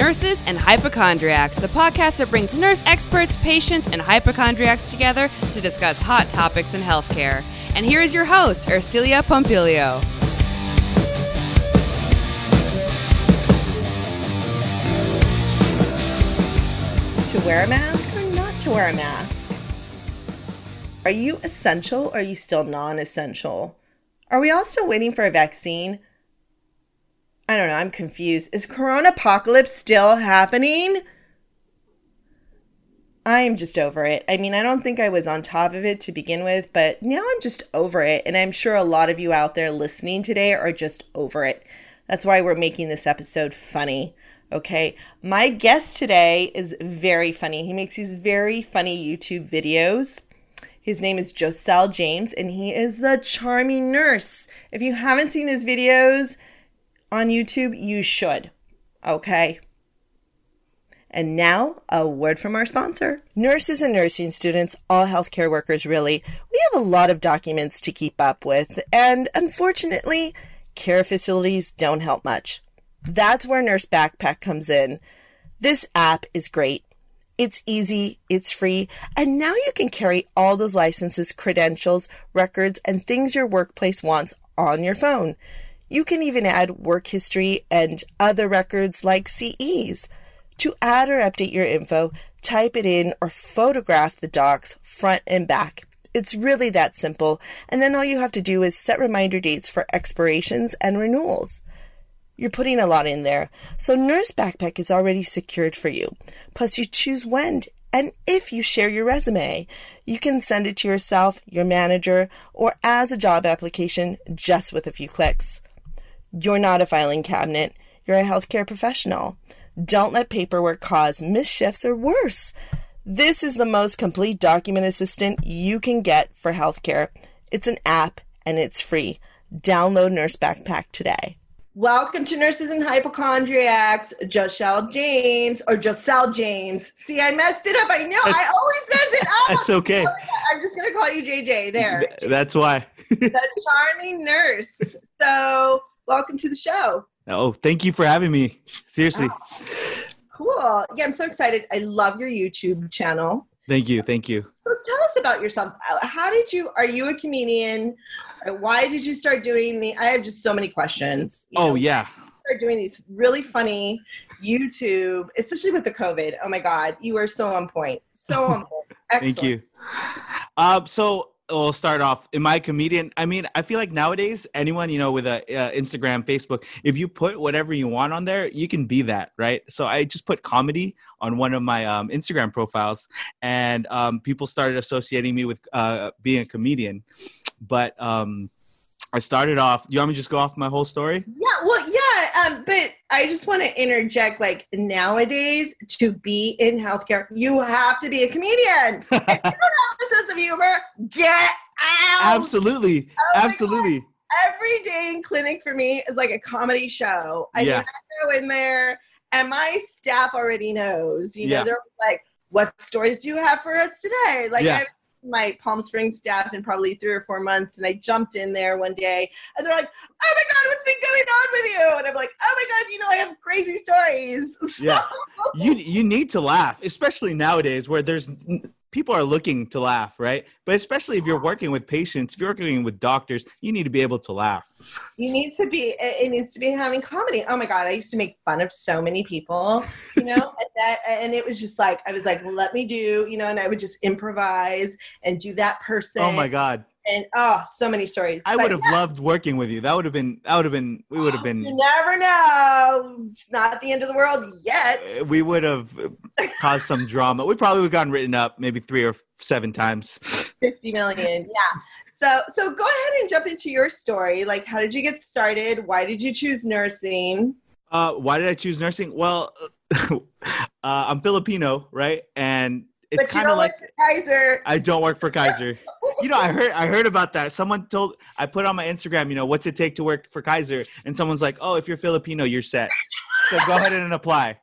Nurses and Hypochondriacs, the podcast that brings nurse experts, patients, and hypochondriacs together to discuss hot topics in healthcare. And here is your host, Ercilia Pompilio. To wear a mask or not to wear a mask? Are you essential or are you still non essential? Are we all still waiting for a vaccine? I don't know, I'm confused. Is Corona apocalypse still happening? I am just over it. I mean, I don't think I was on top of it to begin with, but now I'm just over it. And I'm sure a lot of you out there listening today are just over it. That's why we're making this episode funny. Okay. My guest today is very funny. He makes these very funny YouTube videos. His name is Joscel James, and he is the charming nurse. If you haven't seen his videos, on YouTube, you should. Okay. And now, a word from our sponsor. Nurses and nursing students, all healthcare workers really, we have a lot of documents to keep up with, and unfortunately, care facilities don't help much. That's where Nurse Backpack comes in. This app is great. It's easy, it's free, and now you can carry all those licenses, credentials, records, and things your workplace wants on your phone. You can even add work history and other records like CEs. To add or update your info, type it in or photograph the docs front and back. It's really that simple, and then all you have to do is set reminder dates for expirations and renewals. You're putting a lot in there, so Nurse Backpack is already secured for you. Plus, you choose when and if you share your resume. You can send it to yourself, your manager, or as a job application just with a few clicks. You're not a filing cabinet. You're a healthcare professional. Don't let paperwork cause misshifts or worse. This is the most complete document assistant you can get for healthcare. It's an app and it's free. Download Nurse Backpack today. Welcome to Nurses and Hypochondriacs, Joscel James or Joscel James. See, I messed it up. I know. I always mess it up. That's okay. I'm just gonna call you JJ. There. That's why. the charming nurse. So welcome to the show. Oh, thank you for having me. Seriously. Cool. Yeah, I'm so excited. I love your YouTube channel. Thank you. Thank you. So tell us about yourself. Uh, how did you, are you a comedian? Uh, why did you start doing the, I have just so many questions. You oh, know, yeah. Start doing these really funny YouTube, especially with the COVID. Oh my God, you are so on point. So on point. Excellent. Thank you. Um, so we'll start off in my comedian? I mean i feel like nowadays anyone you know with a uh, instagram facebook if you put whatever you want on there you can be that right? So i just put comedy on one of my um, instagram profiles and um, people started associating me with uh, being a comedian. But um, I started off. You want me to just go off my whole story? Yeah, well, yeah, um, but I just want to interject. Like nowadays, to be in healthcare, you have to be a comedian. if you don't have a sense of humor, get out. Absolutely, oh absolutely. Every day in clinic for me is like a comedy show. I yeah. go in there, and my staff already knows. You know, yeah. they're like, "What stories do you have for us today?" Like, yeah my Palm Springs staff in probably three or four months, and I jumped in there one day, and they're like, "Oh my God, what's been going on with you?" And I'm like, "Oh my God, you know, I have crazy stories." yeah, you you need to laugh, especially nowadays where there's people are looking to laugh, right? But especially if you're working with patients, if you're working with doctors, you need to be able to laugh. You need to be. It needs to be having comedy. Oh my god, I used to make fun of so many people, you know, and that, and it was just like I was like, let me do, you know, and I would just improvise and do that person. Oh my god and oh, so many stories. I but would have yeah. loved working with you. That would have been. That would have been. We would have been. You never know. It's not the end of the world yet. Uh, we would have caused some drama. We probably would have gotten written up maybe three or seven times. Fifty million. Yeah. So so go ahead and jump into your story. Like, how did you get started? Why did you choose nursing? Uh, why did I choose nursing? Well, uh, I'm Filipino, right? And it's kind of like Kaiser. I don't work for Kaiser. you know, I heard I heard about that. Someone told I put on my Instagram, you know, what's it take to work for Kaiser? And someone's like, "Oh, if you're Filipino, you're set." So go ahead and apply.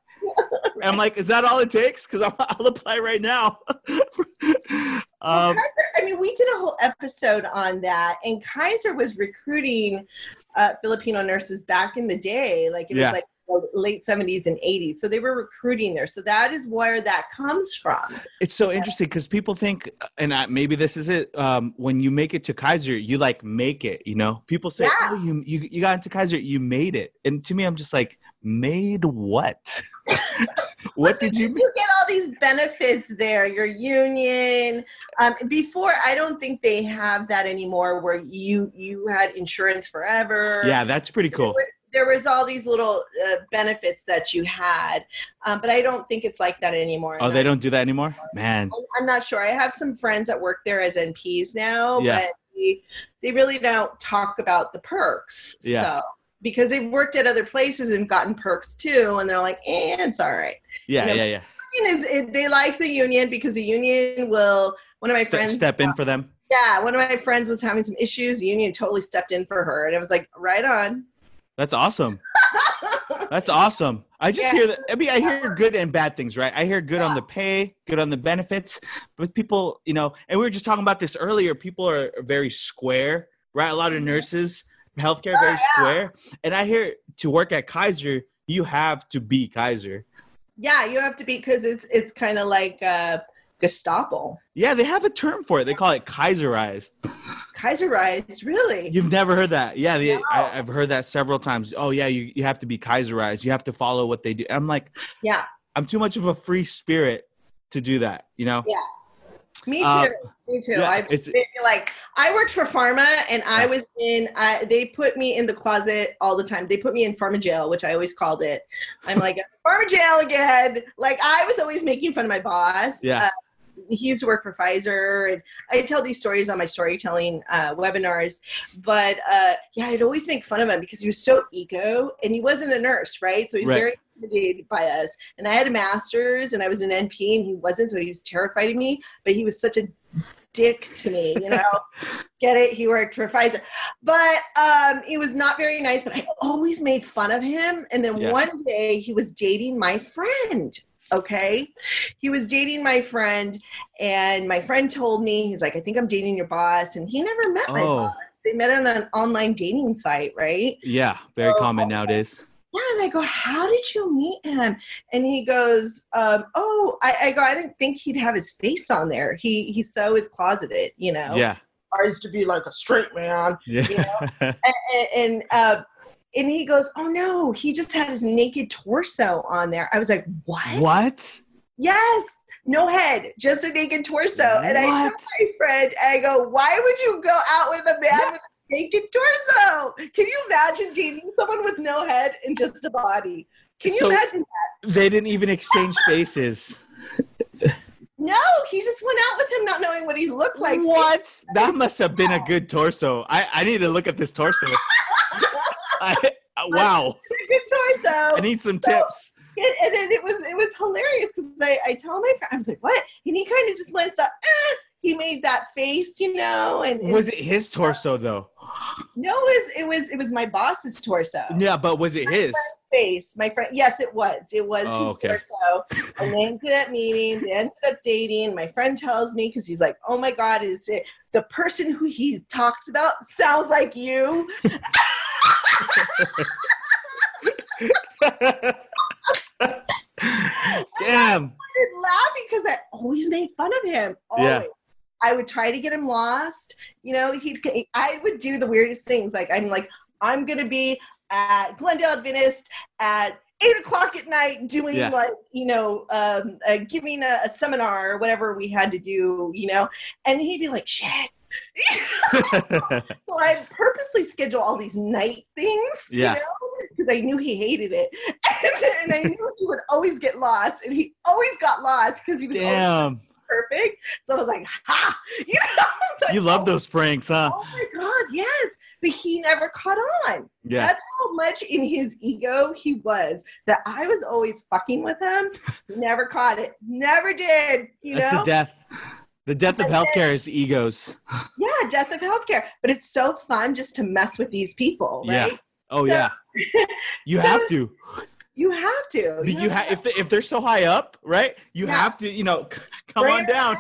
And I'm like, is that all it takes? Because I'll apply right now. um, Kaiser, I mean, we did a whole episode on that, and Kaiser was recruiting uh, Filipino nurses back in the day. Like it yeah. was like late 70s and 80s. So they were recruiting there. So that is where that comes from. It's so interesting because people think, and I, maybe this is it. Um, when you make it to Kaiser, you like make it. You know, people say, Yeah. "Oh, you, you you got into Kaiser, you made it." And to me, I'm just like, made what? what did you? You get all these benefits there, your union. Um, before, I don't think they have that anymore where you, you had insurance forever. Yeah, that's pretty cool. There was all these little uh, benefits that you had, um, but I don't think it's like that anymore. Oh, they don't do that anymore, man. I'm- not sure. I have some friends that work there as NPs now, Yeah. but they, they really don't talk about the perks. Yeah. So, because they've worked at other places and gotten perks too, and they're like, eh, it's all right. Yeah, You know, yeah, yeah. Is it, they like the union because the union will. One of my friends step in for them. Yeah, one of my friends was having some issues. The union totally stepped in for her, and it was like, right on. That's awesome. That's awesome. I just Yeah. hear that. I mean, I hear good and bad things, right? I hear good on the pay, good on the benefits, but people, you know, and we were just talking about this earlier. People are very square, right? A lot of nurses, healthcare, Oh, very yeah. square. And I hear to work at Kaiser, you have to be Kaiser. Yeah, you have to be because it's it's kind of like uh, Gestapo, Yeah, they have a term for it. They call it Kaiserized. Kaiserized. Really? You've never heard that? Yeah, the, No. I, I've heard that several times. Oh, yeah, you, you have to be Kaiserized. You have to follow what they do. I'm like, yeah, I'm too much of a free spirit to do that, you know? Yeah. Me too. Uh, me too. yeah, I like I worked for pharma, and I was in. I, they put me in the closet all the time. They put me in pharma jail, which I always called it. I'm like pharma jail again. Like I was always making fun of my boss. Yeah. Uh, he used to work for Pfizer, and I tell these stories on my storytelling uh, webinars. But uh, yeah, I'd always make fun of him because he was so ego, and he wasn't a nurse, right? So he was Right. very intimidated by us. And I had a master's, and I was an NP, and he wasn't, so he was terrified of me. But he was such a dick to me, you know. Get it? He worked for Pfizer, but um, he was not very nice. But I always made fun of him. And then Yeah. one day, he was dating my friend. Okay, he was dating my friend, and my friend told me he's like, "I think I'm dating your boss," and he never met my Oh. boss. They met on an online dating site, right? Yeah, very Oh, common nowadays. Yeah, and I go, "How did you meet him?" And he goes, um, "Oh, I, I go, I didn't think he'd have his face on there. He he so is closeted, you know. Yeah, tries to be like a straight man, yeah. and and, uh, and he goes, "Oh no, he just had his naked torso on there." I was like, "What? what? Yes." No head, just a naked torso. And I told my friend, I go, why would you go out with a man with a naked torso? Can you imagine dating someone with no head and just a body? Can you So- imagine that? They didn't even exchange faces. No, he just went out with him not knowing what he looked like. what? That must have been a good torso. I, I need to look at this torso. I, wow. Good torso. I need some tips. And, and then it was it was hilarious because I, I told my friend I was like, what? And he kind of just went the eh. he made that face, you know, and, and Was it his torso though? no, it was it was it was my boss's torso. Yeah, but was it his? Face, my friend. Yes, it was. It was Oh, his okay. torso. And they ended up meeting. They ended up dating. My friend tells me because he's like, "Oh my God, is it the person who he talks about sounds like you?" Damn. started laughing because I always made fun of him. Always. Yeah. I would try to get him lost. You know, he'd I would do the weirdest things. Like I'm like, I'm gonna be at Glendale Adventist at eight o'clock at night doing Yeah. like, you know, um, uh, giving a, a seminar or whatever we had to do, you know, and he'd be like, shit. so I'd purposely schedule all these night things, Yeah. you know, because I knew he hated it. and I knew he would always get lost, and he always got lost because he was Damn. perfect. So I was like, ha! You know, like, You love oh, those pranks, huh? Oh my god, yes. But he never caught on. Yeah. That's how much in his ego he was that I was always fucking with him. Never caught it. Never did. You That's know? the death. The death of healthcare is egos. yeah, death of healthcare. But it's so fun just to mess with these people, right? Yeah. Oh So- yeah. You so- have to. You have to. You, know? have if they, if they're so high up, right? You Yeah. have to, you know, come Bring on down.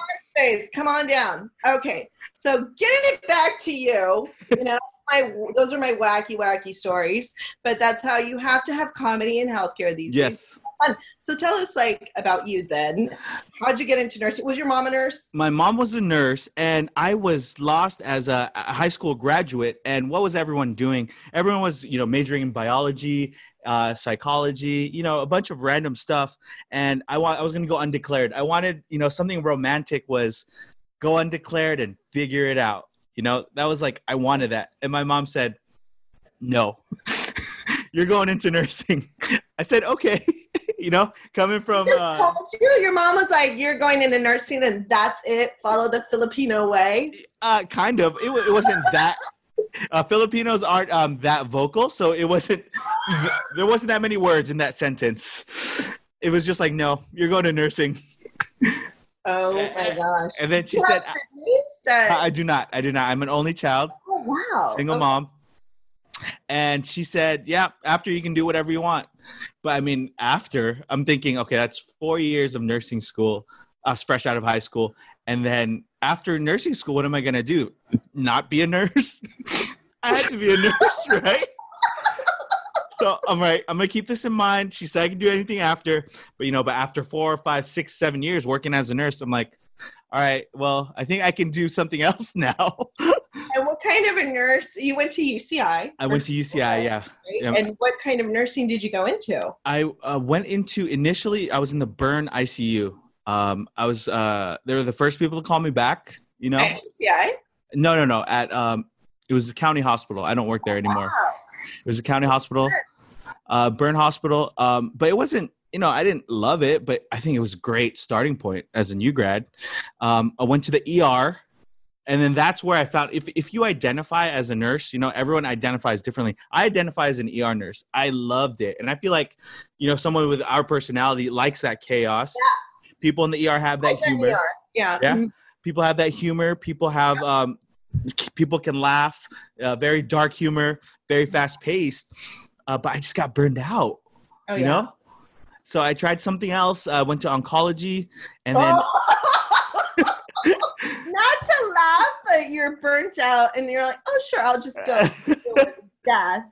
Come on down. Okay, so getting it back to you, you know, my those are my wacky wacky stories. But that's how you have to have comedy in healthcare these days. Yes. So tell us like about you then. How'd you get into nursing? Was your mom a nurse? My mom was a nurse, and I was lost as a, a high school graduate. And what was everyone doing? Everyone was, you know, majoring in biology, uh, psychology, you know, a bunch of random stuff. And I want, I was going to go undeclared. I wanted, you know, something romantic was go undeclared and figure it out. You know, that was like I wanted that. And my mom said, "No, you're going into nursing." I said, "Okay." you know, coming from uh, told you, your mom was like, "You're going into nursing, and that's it. Follow the Filipino way." uh, kind of. It, it wasn't that. Uh, Filipinos aren't um, that vocal, so it wasn't. There wasn't that many words in that sentence. It was just like, "No, you're going to nursing." Oh my gosh! And then she said, have siblings that- I, I do not. I do not. I'm an only child, oh wow! single Okay. mom. And she said, "Yeah, after you can do whatever you want." But I mean, after I'm thinking, okay, that's four years of nursing school. I was fresh out of high school, and then after nursing school, what am I gonna do? Not be a nurse? I had to be a nurse, right? So I'm right. I'm gonna keep this in mind. She said I can do anything after, but you know, but after four, five, six, seven years working as a nurse, I'm like, all right, well, I think I can do something else now. And what kind of a nurse? You went to UCI. I went to UCI, yeah. right? yeah. And what kind of nursing did you go into? I uh, went into initially. I was in the burn ICU. Um, I was. Uh, they were the first people to call me back. You know, At UCI. no, no, no. At um, it was the county hospital. I don't work there anymore. Wow. It was a county hospital, uh, burn hospital. Um, but it wasn't. You know, I didn't love it, but I think it was a great starting point as a new grad. Um, I went to the ER. And then that's where I found if, if you identify as a nurse, you know, everyone identifies differently. I identify as an ER nurse. I loved it. And I feel like, you know, someone with our personality likes that chaos. People in the ER have that humor are. Yeah. Yeah. Mhm. people have that humor people have um people can laugh uh, very dark humor very fast paced uh, but i just got burned out Oh, you yeah. know so i tried something else i went to oncology and then Not to laugh, but you're burnt out, and you're like, "Oh, sure, I'll just go death."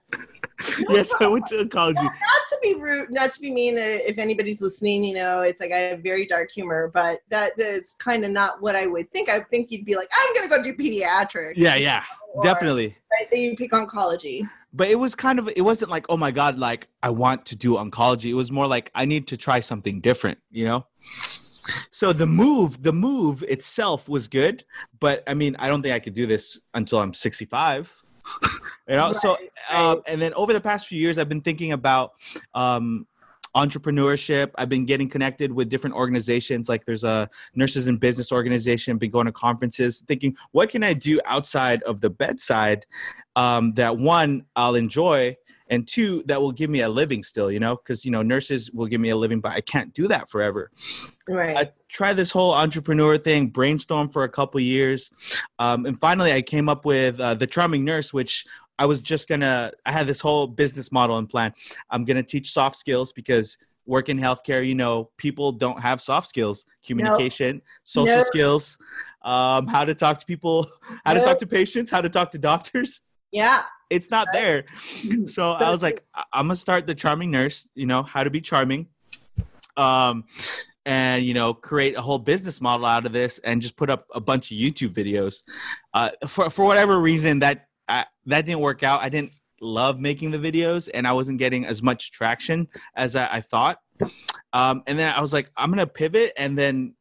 yes i went to oncology Not to be rude, not to be mean. uh, If anybody's listening, you know, it's like I have very dark humor, but that that's kind of not what I would think. I think you'd be like, "I'm gonna go do pediatrics." yeah yeah Or- definitely Right, then you pick oncology. but it was kind of it wasn't like oh my god like i want to do oncology it was more like i need to try something different you know so the move the move itself was good but i mean i don't think i could do this until i'm 65 you know so Right, um, and then over the past few years i've been thinking about um entrepreneurship. I've been getting connected with different organizations. Like there's a nurses and business organization. Been going to conferences thinking what can i do outside of the bedside um, that one I'll enjoy, and two that will give me a living still. You know, because you know nurses will give me a living, but I can't do that forever. Right. I tried this whole entrepreneur thing, brainstorm for a couple years, um, and finally I came up with uh, the charming nurse, which I was just gonna. I had this whole business model and plan. I'm gonna teach soft skills because work in healthcare, you know, people don't have soft skills, communication, social No. skills, um, how to talk to people, how to talk to patients, how to talk to doctors yeah. it's not there. So I was like, I'm gonna start the charming nurse. You know how to be charming, um, and you know create a whole business model out of this, and just put up a bunch of YouTube videos. Uh, for for whatever reason that I, that didn't work out. I didn't love making the videos, and I wasn't getting as much traction as I, I thought. Um, and then I was like, I'm gonna pivot, and then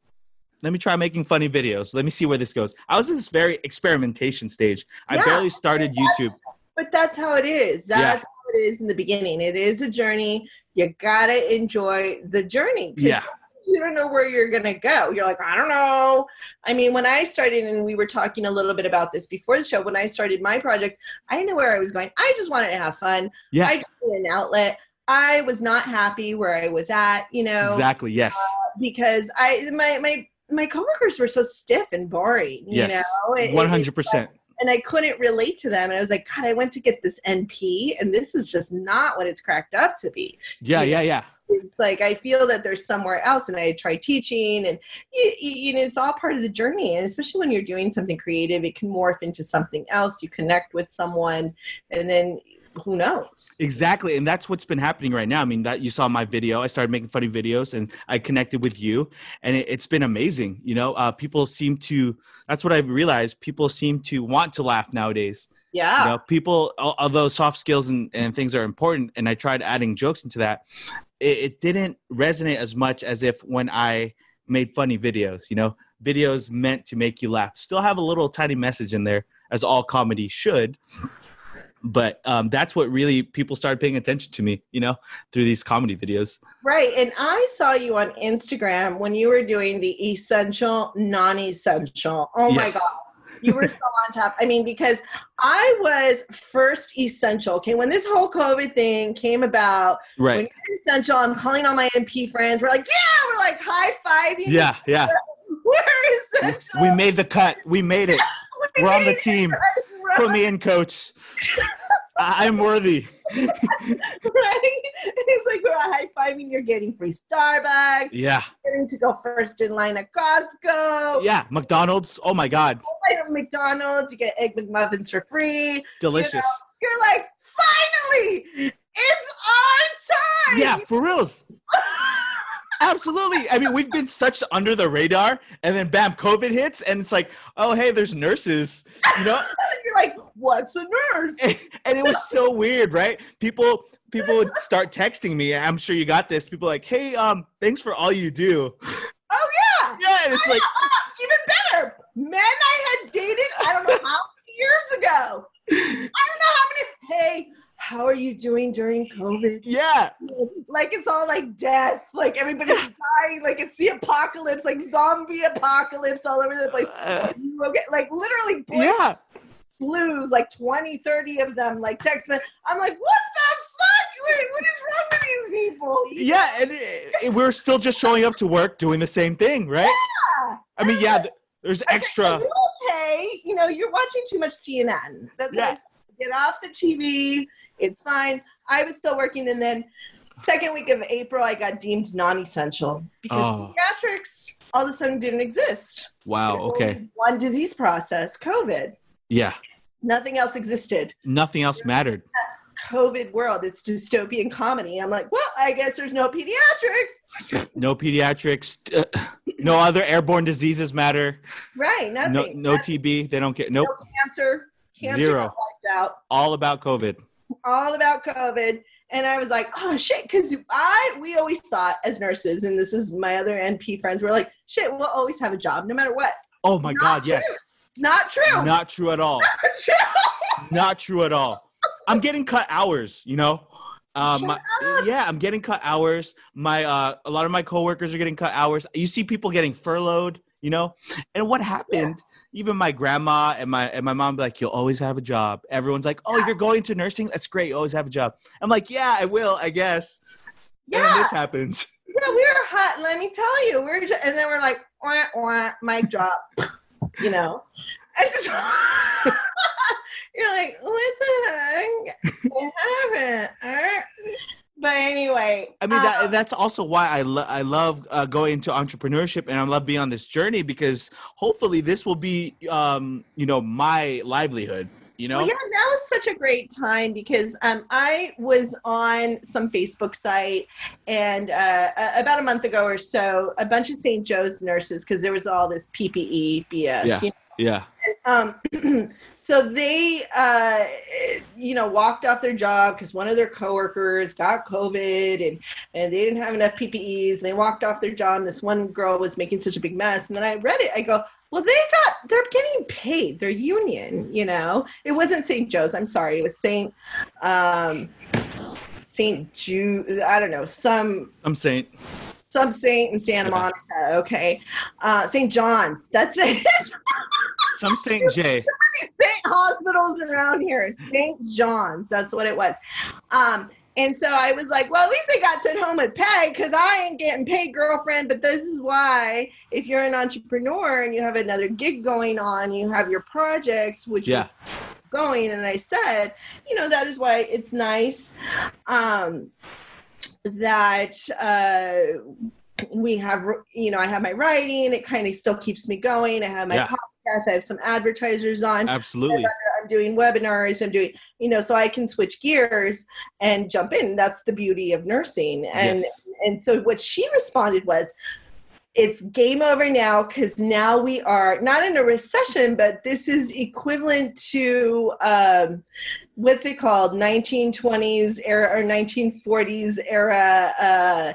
let me try making funny videos. Let me see where this goes. I was in this very experimentation stage. I Yeah. barely started YouTube. But that's how it is. Yeah. That's how it is in the beginning. It is a journey. You gotta enjoy the journey. Yeah. You don't know where you're gonna go. You're like, I don't know. I mean, when I started, and we were talking a little bit about this before the show, when I started my project, I didn't know where I was going. I just wanted to have fun. Yeah. I just needed an outlet. I was not happy where I was at, you know, Exactly. Yes. Uh, because I my my my coworkers were so stiff and boring. You Yes. know, One hundred percent. and I couldn't relate to them. And I was like, God, I went to get this NP, and this is just not what it's cracked up to be. Yeah, yeah, yeah. It's like I feel that there's somewhere else, and I try teaching, and you, you know, it's all part of the journey. And especially when you're doing something creative, it can morph into something else. You connect with someone, and then who knows? Exactly, and that's what's been happening right now. I mean, that you saw my video. I started making funny videos, and I connected with you, and it, has been amazing. You know, uh, people seem to. That's what I've realized. People seem to want to laugh nowadays. Yeah. You know, people, although soft skills and, and things are important, and I tried adding jokes into that, it, it didn't resonate as much as if when I made funny videos. You know, videos meant to make you laugh. Still have a little tiny message in there, as all comedy should but um, that's what really people started paying attention to me you know through these comedy videos. Right and i saw you on instagram when you were doing the essential non-essential. Oh yes. my god. You were so on top. I mean because i was first essential. Okay when this whole covid thing came about right. when you're essential i'm calling all my NP friends. We're like yeah we're like high-fiving yeah yeah. we're essential. we made the cut. We made it. We we're on the team Put me in, coach. I'm worthy. right? It's like we're high fiving. You're getting free Starbucks. Yeah. Getting to go first in line at Costco. Yeah, McDonald's. Oh my God. Oh, McDonald's. You get egg McMuffins for free. Delicious. You know, you're like, finally, it's on time. Yeah, for reals. Absolutely. I mean, we've been such under the radar, and then bam, COVID hits, and it's like, oh, hey, there's nurses. You know, you're like, what's a nurse? And, and, it was so weird, right? People people would start texting me. I'm sure you got this. People like, hey, um, thanks for all you do. Oh yeah. Yeah, and it's like uh, even better. Men I had dated, I don't know how many years ago. I don't know how many. Hey, how are you doing during COVID? Yeah. Like it's all like death, like everybody's dying, like it's the apocalypse, like zombie apocalypse all over the place. Uh, okay, like literally yeah. blues, like 20, 30 of them, like text me. I'm like, what the fuck? Wait, what is wrong with these people? Yeah, and it, it, we're still just showing up to work doing the same thing, right? Yeah. I mean, yeah, there's extra. Okay, you know, you're watching too much CNN. That's yeah. Get off the TV it's fine. I was still working, and then second week of April, I got deemed non-essential because oh. pediatrics all of a sudden didn't exist. Wow. okay. One disease process, COVID. Yeah. Nothing else existed. Nothing else mattered. COVID world. It's dystopian comedy. I'm like, well, I guess there's no pediatrics. No pediatrics. Uh, no other airborne diseases matter. Right. Nothing. No, no nothing. TB. They don't get. Nope. No cancer. Cancer Zero. Out. All about COVID all about COVID. And I was like, oh shit, because I we always thought as nurses, and this is my other NP friends, we're like, shit, we'll always have a job no matter what. Oh my Not God, true. yes. Not true. Not true at all. Not true. Not true at all. I'm getting cut hours, you know. Um, my, yeah, I'm getting cut hours. My uh, a lot of my coworkers are getting cut hours. You see people getting furloughed, you know. And what happened? Yeah even my grandma and my and my mom be like, "You'll always have a job." Everyone's like, "Oh, you're going to nursing? That's great. You always have a job." I'm like, "Yeah, I will, I guess." Yeah. And this happens. Yeah, we were hot. Let me tell you, we're just, and then we're like, wah, wah, mic drop. you know, just, you're like, what the heck? I haven't. But anyway, I mean that, um, that's also why I lo- I love uh, going into entrepreneurship and I love being on this journey because hopefully this will be um, you know my livelihood. You know, well, yeah, now is such a great time because um, I was on some Facebook site and uh, about a month ago or so, a bunch of St. Joe's nurses because there was all this PPE BS. Yeah. You know? Yeah. Um, so they, uh, you know, walked off their job because one of their coworkers got COVID and, and they didn't have enough PPEs and they walked off their job. And this one girl was making such a big mess. And then I read it. I go, well, they got, they're getting paid. They're union, you know, it wasn't St. Joe's. I'm sorry. It was St. Um, St. Jude. I don't know. Some, some saint some saint in Santa Monica. Okay, uh, St. John's. That's it. some St. J. Saint hospitals around here. St. John's. That's what it was. Um, And so I was like, well, at least I got sent home with pay because I ain't getting paid, girlfriend. But this is why, if you're an entrepreneur and you have another gig going on, you have your projects, which Yeah. is going. And I said, you know, that is why it's nice um, that uh, we have, you know, I have my writing. It kind of still keeps me going. I have my Yeah. Podcast. I have some advertisers on. Absolutely. I'm doing webinars, I'm doing, you know, so I can switch gears and jump in. That's the beauty of nursing. And Yes. and so what she responded was, it's game over now because now we are not in a recession, but this is equivalent to um, what's it called, 1920s era or 1940s era, uh,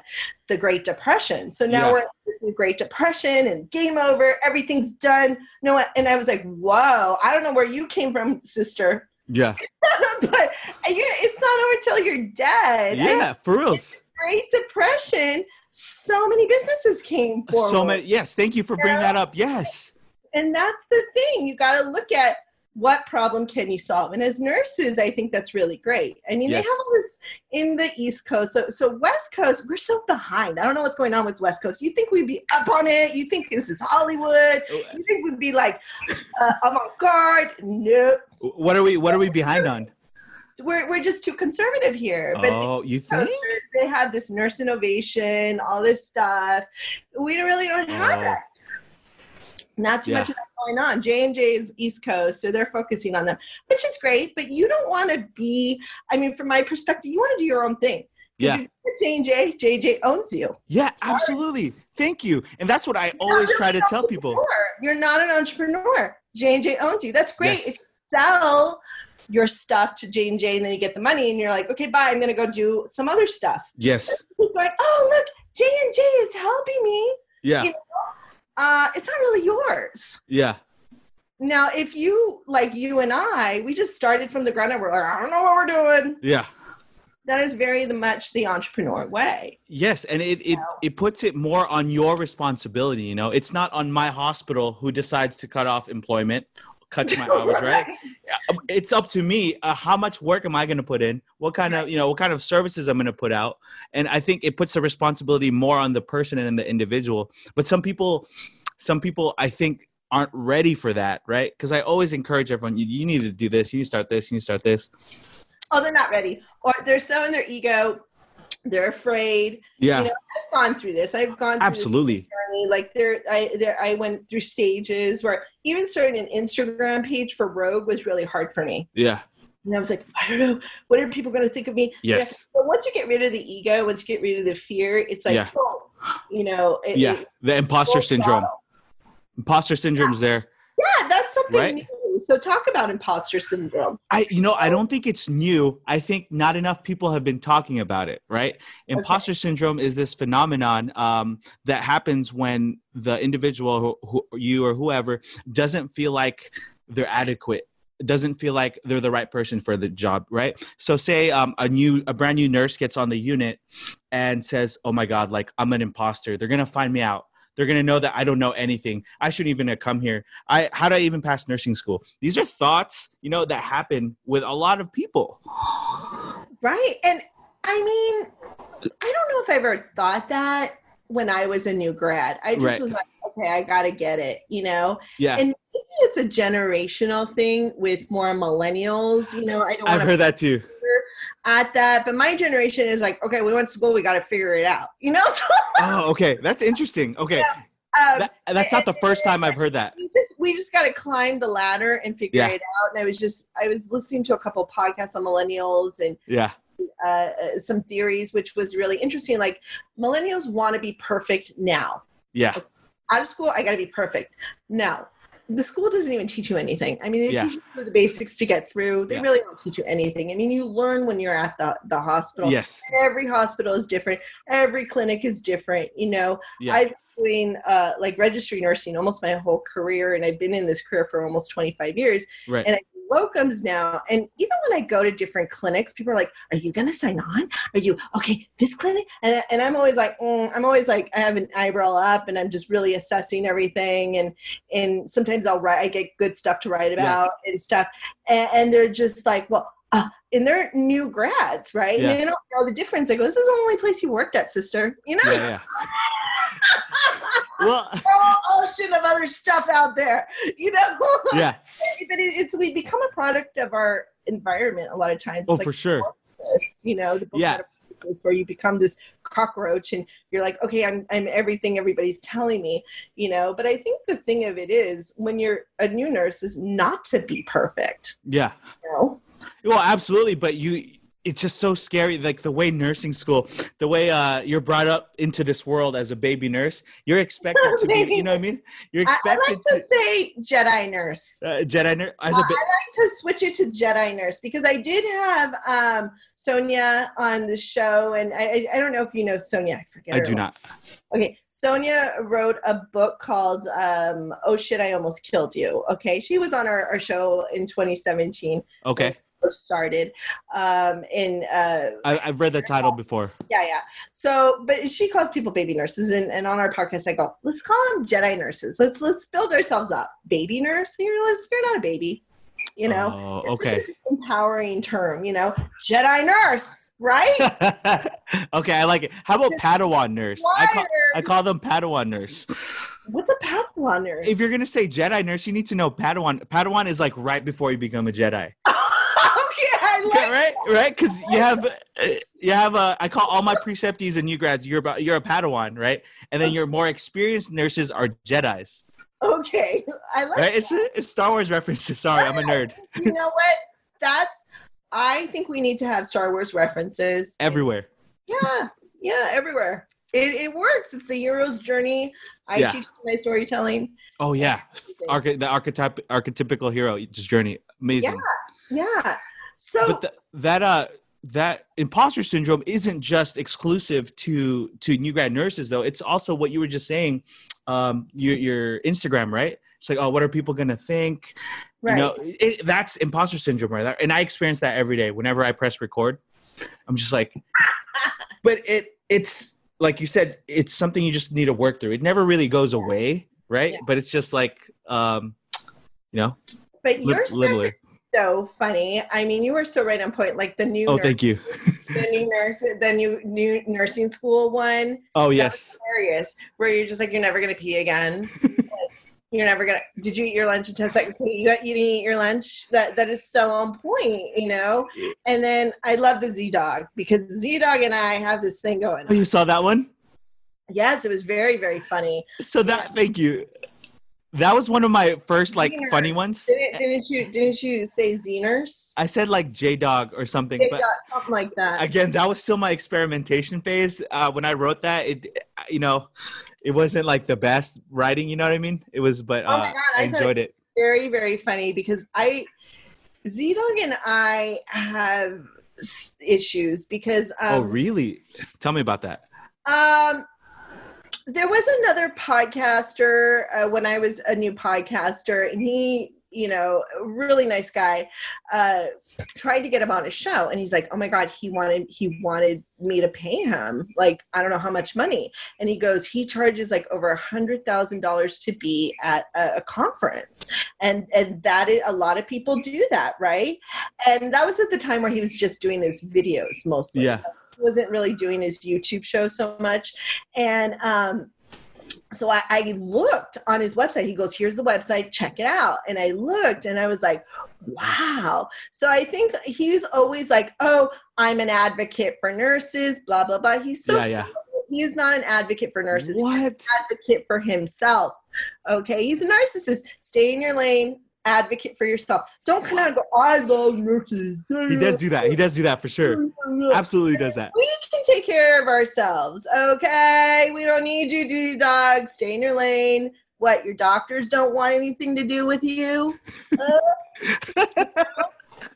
the Great Depression. So now Yeah. we're in this new Great Depression and game over, everything's done. No, and I was like, whoa, I don't know where you came from, sister, Yeah. but it's not over till you're dead. Yeah. For reals. Great Depression, so many businesses came forward. So many. Yes. Thank you for bringing that up. Yes. And that's the thing. You got to look at what problem can you solve. And as nurses, I think that's really great. I mean, Yes. they have all this in the East Coast. So, so West Coast, we're so behind. I don't know what's going on with West Coast. You think we'd be up on it? You think this is Hollywood? You think we'd be like uh, avant-garde? No, What are we? What are we behind on? we're, we're just too conservative here. But Oh, you think? they have this nurse innovation, all this stuff. We really don't have Oh. that. Not too Yeah. much of that going on. J and J is East Coast, so they're focusing on them, which is great. But you don't want to be. I mean, from my perspective, you want to do your own thing. Yeah. you're J and J, JJ owns you. Yeah. Absolutely. Thank you. And that's what I always try to tell people. You're not an entrepreneur. J and J owns you. That's great. Yes. If you sell your stuff to J and J, and then you get the money, and you're like, okay, bye. I'm gonna go do some other stuff. Yes. Like, oh look, J and J is helping me. Yeah. You uh, it's not really yours. Yeah. Now, if you like you and I, we just started from the ground up. We're like, I don't know what we're doing. Yeah. That is very the much the entrepreneur way. Yes, and it, it it puts it more on your responsibility. You know, it's not on my hospital who decides to cut off employment, cuts my hours, right? It's up to me. Uh, how much work am I going to put in? What kind of you know what kind of services I'm going to put out? And I think it puts the responsibility more on the person and the individual. But some people, some people, I think aren't ready for that, right? Because I always encourage everyone: you, you need to do this, you need to start this, you need to start this. Oh, they're not ready, or they're so in their ego. They're afraid. Yeah, You know, I've gone through this. I've gone through absolutely. Like there, I there, I went through stages where even starting an Instagram page for Rogue was really hard for me. Yeah. And I was like, I don't know, what are people going to think of me? Yes. But once you get rid of the ego, once you get rid of the fear, it's like, Yeah. boom, you know, it, Yeah. it- The imposter syndrome. throttle. Imposter syndrome's there. Yeah, that's something Right. New. So talk about imposter syndrome. I you know, I don't think it's new. I think not enough people have been talking about it, right? Imposter syndrome is this phenomenon um, that happens when the individual who, who you or whoever doesn't feel like they're adequate doesn't feel like they're the right person for the job right so say um, a new a brand new nurse gets on the unit and says oh my god like i'm an imposter they're gonna find me out they're gonna know that i don't know anything i shouldn't even have come here i how did i even pass nursing school these are thoughts you know that happen with a lot of people Right. And I mean, I don't know if I ever thought that when I was a new grad. I just Right. was like, okay, I got to get it, you know? yeah And maybe it's a generational thing with more millennials, you know? I don't i've heard that too at that, but my generation is like, okay, we went to school, we got to figure it out, you know? oh okay that's interesting okay um, that, that's not the first time i've heard that we just we just got to climb the ladder and figure Yeah. it out. And I was just I was listening to a couple podcasts on millennials and yeah uh, uh, some theories, which was really interesting. Like millennials want to be perfect now. yeah Out of school, I got to be perfect. No, the school doesn't even teach you anything. I mean, they Yeah. teach you the basics to get through. They Yeah. really don't teach you anything. I mean, you learn when you're at the the hospital. yes Every hospital is different. Every clinic is different. You know, yeah I've been doing uh, like registry nursing almost my whole career, and I've been in this career for almost 25 years. right And I locums now, and even when I go to different clinics, people are like, "Are you gonna sign on? Are you okay? This clinic?" And, and I'm always like, mm, I'm always like, I have an eyebrow up, and I'm just really assessing everything, and and sometimes I'll write, I get good stuff to write Yeah. about and stuff, and, and they're just like, well. Uh, and they're new grads, right? Yeah. And they don't know the difference. I go, this is the only place you worked at, sister. You know, Yeah, yeah. well, whole ocean of other stuff out there. You know, yeah. but it, it's we become a product of our environment a lot of times. Oh, It's for sure. you know, the book Yeah. metaphors where you become this cockroach and you're like, okay, I'm I'm everything everybody's telling me, you know. But I think the thing of it is when you're a new nurse is not to be perfect, Yeah. you know. Well, absolutely, but you it's just so scary like the way nursing school, the way uh you're brought up into this world as a baby nurse, you're expected to be, you know what I mean? You're I, I expected like to say Jedi nurse. uh, Jedi nurse as I a bit like to switch it to Jedi nurse because I did have um, Sonia on the show, and I, I- I don't know if you know Sonia. I forget. I do not. Okay, Sonia wrote a book called um, "Oh Shit, I Almost Killed You." Okay, she was on our, our show in 2017. Okay. First started, um, in uh, I, I've read the title before. yeah, yeah. So, but she calls people baby nurses, and, and on our podcast, I go, let's call them Jedi nurses. Let's let's build ourselves up. Baby nurse, you realize you're not a baby, you know. Oh, okay. empowering term, you know. Jedi nurse, right? okay, I like it. How about Padawan nurse? I call, I call them Padawan nurse. What's a Padawan nurse? If you're gonna say Jedi nurse, you need to know Padawan. Padawan is like right before you become a Jedi, okay, I like right? Right? Because you have uh, you have a. I call all my preceptees and new grads. You're about you're a Padawan, right? And then your more experienced nurses are Jedi's, Okay, I like. right? It's it's Star Wars references. Sorry, I'm a nerd. You know what? That's. I think we need to have Star Wars references. Everywhere. Yeah, yeah, everywhere. It, it works. It's the hero's journey. I Yeah. teach my storytelling. Oh yeah, Arche- the archetype archetypical hero just journey. Amazing. Yeah. So but th- that uh that imposter syndrome isn't just exclusive to to new grad nurses though. It's also what you were just saying um your your instagram right? It's like oh what are people gonna think? Right. you know it, that's imposter syndrome right and i experience that every day. Whenever i press record i'm just like but it it's like you said it's something you just need to work through. It never really goes away right? Yeah. but it's just like um you know but li- you're so, funny. I mean, you were so right on point. Like the new oh nurse, thank you the new nurse, the new new nursing school one. oh yes hilarious where you're just like you're never gonna pee again you're never gonna did you eat your lunch in 10 seconds you, you didn't eat your lunch that that is so on point you know and then i love the z-dog because z-dog and i have this thing going oh on. you saw that one yes it was very very funny So that thank you. That was one of my first like Zingers. funny ones. didn't, didn't you didn't you say zeners I said like J Dog or something, They but something like that again, that was still my experimentation phase. Uh, when I wrote that, it you know, it wasn't like the best writing. You know what I mean? It was, but uh, Oh God, I, I enjoyed it. very very funny because i z-dog and i have issues because um, oh really? Tell me about that. Um, there was another podcaster uh, when I was a new podcaster, and he, you know, a really nice guy, uh, tried to get him on his show, and he's like, "Oh my god, he wanted he wanted me to pay him like I don't know how much money," and he goes, he charges like over a hundred thousand dollars to be at a, a conference, and and that is a lot of people do that, right? And that was at the time where he was just doing his videos mostly Yeah. Wasn't really doing his YouTube show so much. And um, so I, I looked on his website. He goes, Here's the website, check it out. And I looked and I was like, Wow. So I think he's always like, Oh, I'm an advocate for nurses, blah, blah, blah. He's so yeah, yeah. he's not an advocate for nurses. He's an What? advocate for himself. Okay. He's a narcissist. Stay in your lane, advocate for yourself. Don't come out and go, I love nurses. He does do that. He does do that for sure. Absolutely does that. we can take care of ourselves, okay? We don't need you, duty dog. Stay in your lane. What, your doctors don't want anything to do with you? Uh,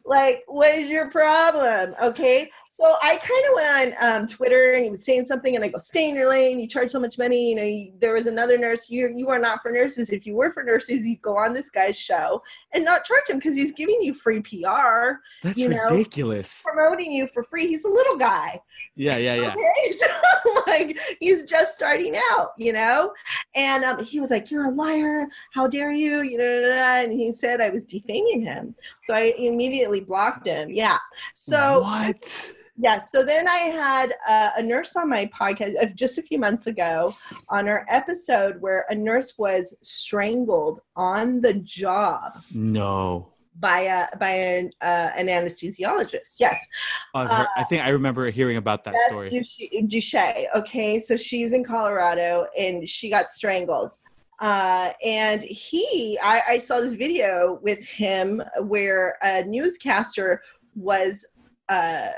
like, what is your problem? Okay. So I kind of went on um, Twitter and he was saying something, and I go, "Stay in your lane. You charge so much money. You know, you, there was another nurse. You you are not for nurses. If you were for nurses, you'd go on this guy's show and not charge him because he's giving you free PR. That's you know, ridiculous. promoting you for free. He's a little guy. Yeah, yeah, yeah. Okay? So, like he's just starting out, you know? And um, he was like, You're a liar. How dare you? You know, and he said I was defaming him. So I immediately blocked him. Yeah. So what? yeah, so then I had uh, a nurse on my podcast uh, just a few months ago on our episode where a nurse was strangled on the job No. by a by an, uh, an anesthesiologist. Yes, I've I think I remember hearing about that story. Duche. Okay, so she's in Colorado and she got strangled. Uh, and he, I, I saw this video with him where a newscaster was uh,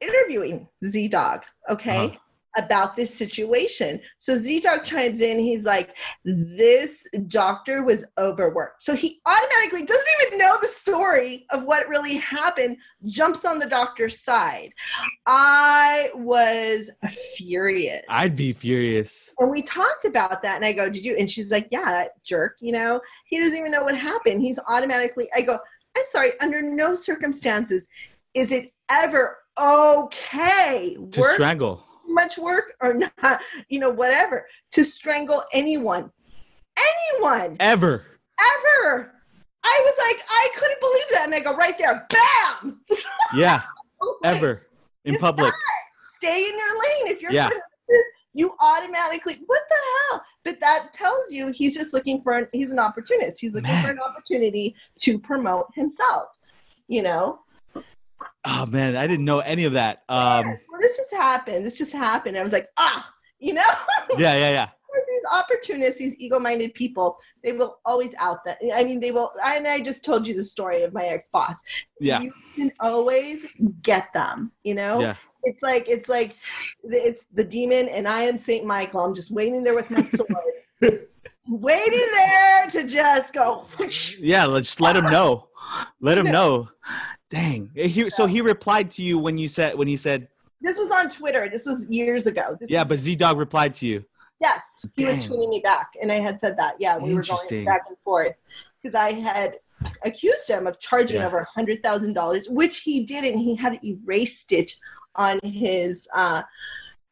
interviewing Z Dog. Okay. Uh-huh. About this situation. So Z Dog chimes in. He's like, This doctor was overworked. So he automatically doesn't even know the story of what really happened, jumps on the doctor's side. I was furious. I'd be furious. And we talked about that, and I go, Did you? And she's like, Yeah, that jerk, you know, he doesn't even know what happened. He's automatically, I go, I'm sorry, under no circumstances is it ever okay, To strangle. Much work or not, you know, whatever, to strangle anyone. Anyone, Ever. ever. I was like, I couldn't believe that. And I go, right there, bam! Yeah. Ever. In public. stay in your lane. If you're Yeah. this, you automatically what the hell? But that tells you he's just looking for an he's an opportunist. He's looking Man. for an opportunity to promote himself. You know? Oh man, I didn't know any of that. Um well, this just happened. This just happened. I was like, ah, you know, yeah, yeah, yeah. Because these opportunists, these ego-minded people, they will always out that. I mean, they will. And I just told you the story of my ex-boss. Yeah. you can always get them. You know, Yeah. it's like it's like it's the demon, and I am Saint Michael. I'm just waiting there with my sword, waiting there to just go. Yeah, let's let him know. Let him know. Dang. He, so he replied to you when you said when he said, This was on Twitter. This was years ago. This "Yeah, was- but Z Dog replied to you." Yes, he was tweeting me back, and I had said that. Yeah, we were going back and forth because I had accused him of charging Yeah. over a hundred thousand dollars, which he didn't. He had erased it on his uh,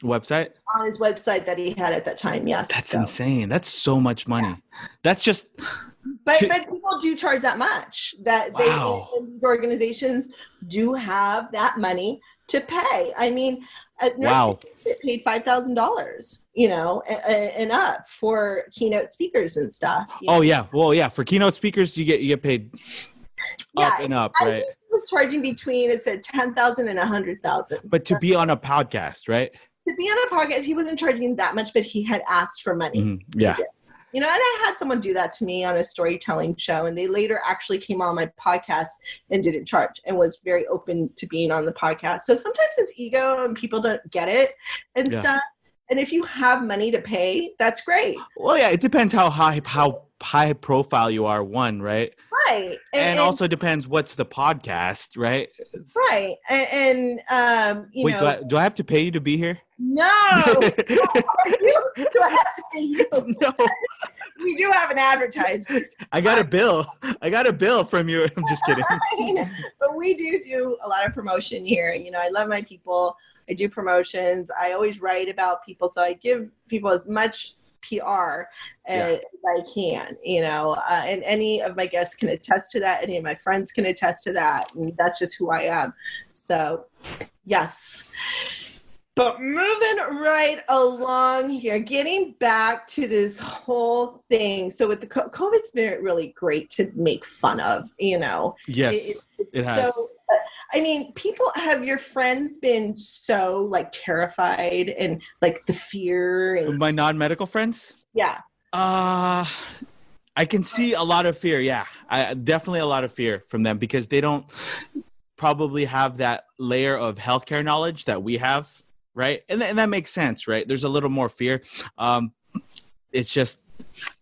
Website? on his website that he had at that time. Yes, That's so- insane. That's so much money. That's just But to- but people do charge that much. That Wow. these organizations do have that money to pay. I mean, a nurse Wow. paid five thousand dollars, you know, and up for keynote speakers and stuff. Oh know. yeah. Well, yeah, for keynote speakers you get you get paid up Yeah, and up, I right? was charging between it said ten thousand and a hundred thousand. But to be on a podcast, right? to be on a podcast, he wasn't charging that much, but he had asked for money. Mhm. Yeah. You know, and I had someone do that to me on a storytelling show, and they later actually came on my podcast and didn't charge and was very open to being on the podcast. So sometimes it's ego and people don't get it and Yeah. stuff. And if you have money to pay, that's great. Well, yeah, it depends how high how high profile you are, one, right? Right. And, also depends what's the podcast, right? right. And, and um, you Wait, know, do I, do I have to pay you to be here? no. You- do I have to pay you? no, We do have an advertisement. I got a bill. I got a bill from you. I'm just kidding. but we do do a lot of promotion here. You know, I love my people. I do promotions. I always write about people, so I give people as much PR as, I can. You know, uh, and any of my guests can attest to that. Any of my friends can attest to that, and that's just who I am. So, yes. But moving right along here, getting back to this whole thing. So with the co- COVID's been really great to make fun of, you know. Yes, it has. So, uh, I mean, people have your friends been so like terrified and like the fear and My non-medical friends. yeah, Uh I can see a lot of fear. Yeah, I definitely a lot of fear from them because they don't probably have that layer of healthcare knowledge that we have, right? And, th- and that makes sense, right? There's a little more fear. Um, it's just